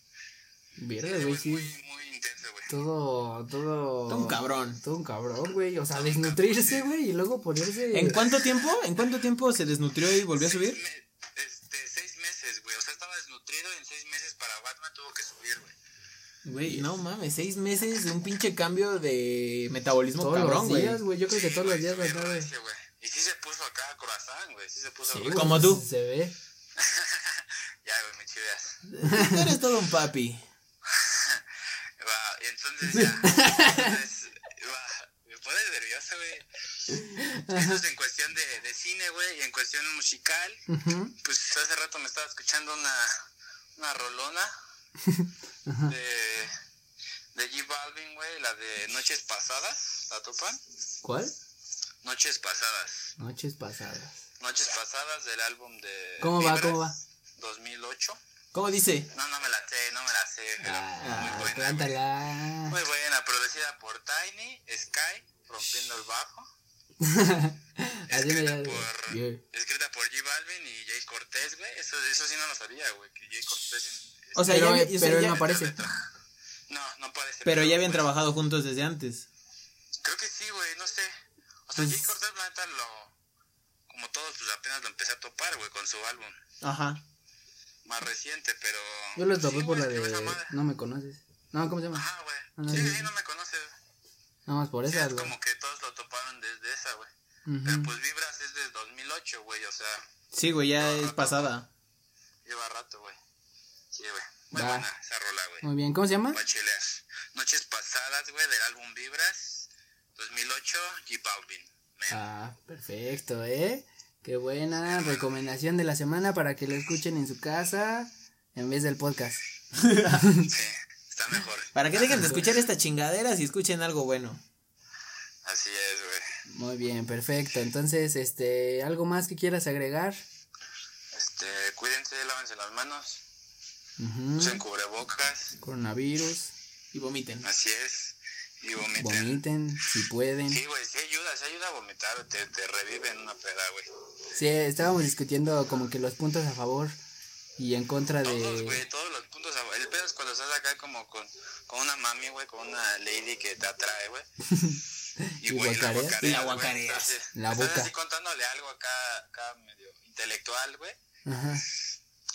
Verga, güey, sí. muy, muy intenso, güey. Todo, todo. Todo un cabrón. Todo un cabrón, güey. O sea, desnutrirse, güey, y luego ponerse. ¿En cuánto tiempo? ¿En cuánto tiempo se desnutrió y volvió a subir? me- este, seis meses, güey. O y en seis meses para Batman tuvo que subir, güey. Güey, no mames, seis meses de un pinche cambio de metabolismo Todos cabrón, los güey. días, güey. Yo creo que todos los días, güey. Y sí se puso acá croissant, güey. Sí se puso Sí, Como tú. Se ve. Ya, güey, me chiveas. Tú eres todo un papi. Va, y entonces ya. Entonces, va, me pone nervioso, güey. Eso es en cuestión de, de cine, güey. Y en cuestión musical, Ujú. pues hace rato me estaba escuchando una, una rolona de, de J Balvin, güey. La de Noches Pasadas. ¿La topan? ¿Cuál? Noches Pasadas. Noches pasadas. Noches Pasadas del álbum de. ¿Cómo va, cómo va? 2008. ¿Cómo dice? No, no me la sé, no me la sé. Pero Ah, muy buena. güey. cántala. Muy buena, producida por Tiny, Sky, rompiendo el bajo. Así me Escrita ya. por, Yeah. escrita por J Balvin y Jay Cortés, güey. Eso, eso sí no lo sabía, güey. Que Jay Cortés. es- O sea, Pero, ya, o sea, pero él ya- no aparece. No, no parece. pero ya habían pues, trabajado juntos desde antes. Creo que sí, güey, no sé. O sea, Pues- Jay Cortés, la neta, lo. Como todos, pues apenas lo empecé a topar, güey, con su álbum Ajá. más reciente, pero. Yo lo sí, topé por güey, la de. No me conoces. No, ¿cómo se llama? Ajá, güey. Ah, Sí, sí. sí, no me conoces. Nada más por Sí, esa, es güey. como que todos lo toparon desde esa, güey. Pero Ujú. pues Vibras es de 2008, güey, o sea, Sí, güey, ya es pasada. lleva rato, güey. Sí, güey. Muy Va. buena esa rola, güey. Muy bien, ¿cómo se llama? Pa' chilear. Noches pasadas, güey, del álbum Vibras, 2008, J Balvin. Man. Ah, perfecto, ¿eh? Qué buena recomendación de la semana para que lo escuchen en su casa en vez del podcast. Sí, está mejor. Para que dejen de escuchar estas chingaderas y escuchen algo bueno. Así es, güey. Muy bien, perfecto. Entonces, este, ¿algo más que quieras agregar? Este, cuídense, lávense las manos, Ujú. usen cubrebocas, Coronavirus, Y vomiten. así es, y vomiten. vomiten si pueden. Sí, güey, sí ayuda, sí ayuda a vomitar, te, te revive en una peda, güey. Sí, estábamos discutiendo como que los puntos a favor y en contra Todos, de... güey, todos los puntos. El pedo es cuando estás acá como con, con una mami, güey, con una lady que te atrae, güey. Y güey, guacareas. La guacareas. estás- La estás boca. así contándole algo acá, acá medio intelectual, güey. Ajá.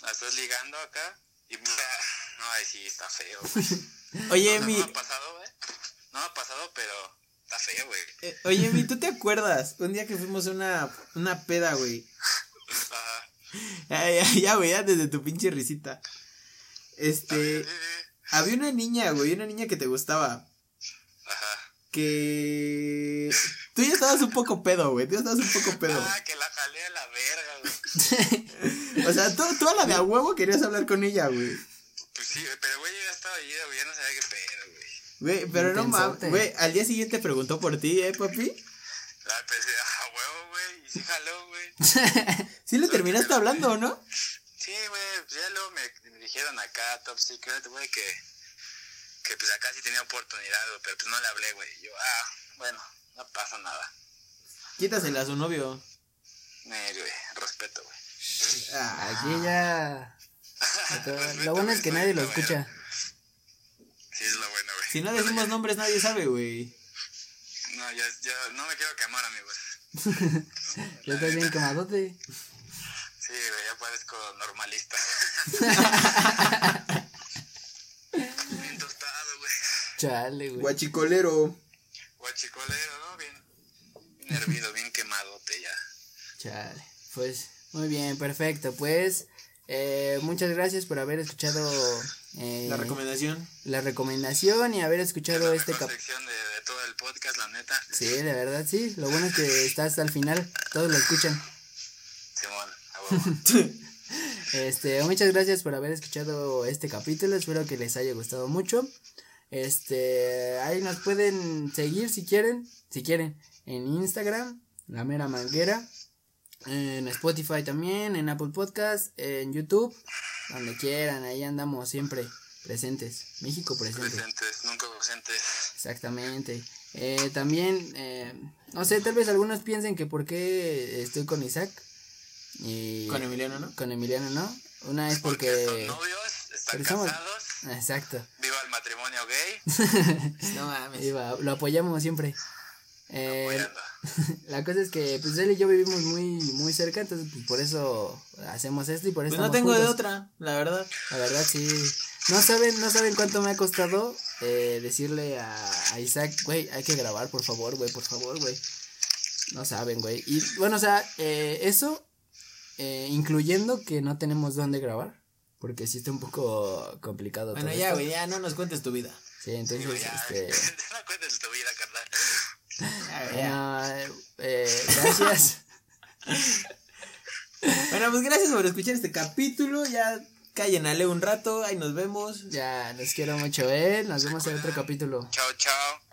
La estás ligando acá y... No, ay, sí, está feo, güey. Oye, No, mi, no me ha pasado, güey. No me ha pasado, pero está feo, güey. eh, oye, mi, ¿tú te acuerdas? Un día que fuimos a una, una peda, güey. Ajá. Ya, ya, ya, güey, ya desde tu pinche risita. Este, había una niña, güey, una niña que te gustaba. Ajá. Que tú ya estabas un poco pedo, güey. Tú ya estabas un poco pedo. Ah, que la jalé a la verga, güey. O sea, tú, tú a la de a huevo querías hablar con ella, güey. Pues sí, pero güey, yo ya estaba ahí, güey, ya no sabía qué pedo, güey. Güey, pero no mames, güey, al día siguiente preguntó por ti, ¿eh, papi? La empecé a huevo, güey, y sí jaló, güey. ¿Sí le terminaste hablando o no? Sí, güey, pues ya luego me, me dijeron acá, Top Secret, güey, que, que pues acá sí tenía oportunidad, güey, pero pues no le hablé, güey. Yo, ah, bueno, no pasa nada. Quítasela a su novio. Eh, güey, respeto, güey. Ah, Aquí ya... Lo bueno es que nadie lo escucha. Sí, es lo bueno, güey. si no decimos nombres, nadie sabe, güey. No, ya, ya, no me quiero quemar, amigos. Yo estoy bien quemadote. Sí, güey, ya parezco normalista. Bien tostado, güey. Chale, güey. Guachicolero. Guachicolero, ¿no? Bien, bien hervido, bien quemadote ya. Chale. Pues, muy bien, perfecto. Pues, eh, muchas gracias por haber escuchado eh, La recomendación. la recomendación y haber Es escuchado la este mejor cap. sección de, de todo el podcast, la neta. Sí, de verdad, sí. Lo bueno es que está hasta el final. Todos lo escuchan. Simón, a. Este, muchas gracias por haber escuchado este capítulo. Espero que les haya gustado mucho. Este, ahí nos pueden seguir si quieren, si quieren, en Instagram, la mera manguera, en Spotify también, en Apple Podcast, en YouTube, donde quieran, ahí andamos siempre presentes. México presente. Presentes, nunca ausentes. Exactamente. Eh, también, eh, no sé, tal vez algunos piensen que por qué estoy con Isaac. Y Con Emiliano, ¿no? Con Emiliano, ¿no? Una es Porque porque... son novios, están porque somos- casados, Exacto. viva el matrimonio gay, No mames. Lo apoyamos siempre. Eh, apoyando. la cosa es que pues él y yo vivimos muy muy cerca, entonces pues por eso hacemos esto y por eso Pues no tengo de otra, la verdad. La verdad sí. No saben, no saben cuánto me ha costado eh, decirle a, a Isaac, güey, hay que grabar, por favor, güey, por favor, güey. No saben, güey. Y bueno, o sea, eh, eso, eh, incluyendo que no tenemos dónde grabar, porque sí está un poco complicado. Bueno, todo ya, güey, ya no nos cuentes tu vida. Sí, entonces, ya, este... no cuentes tu vida, carnal. Ya. bueno, eh, gracias. Bueno, pues gracias por escuchar este capítulo. Ya Leo un rato. Ahí nos vemos. ya, los quiero mucho, eh. Nos vemos en otro capítulo. Chao, chao.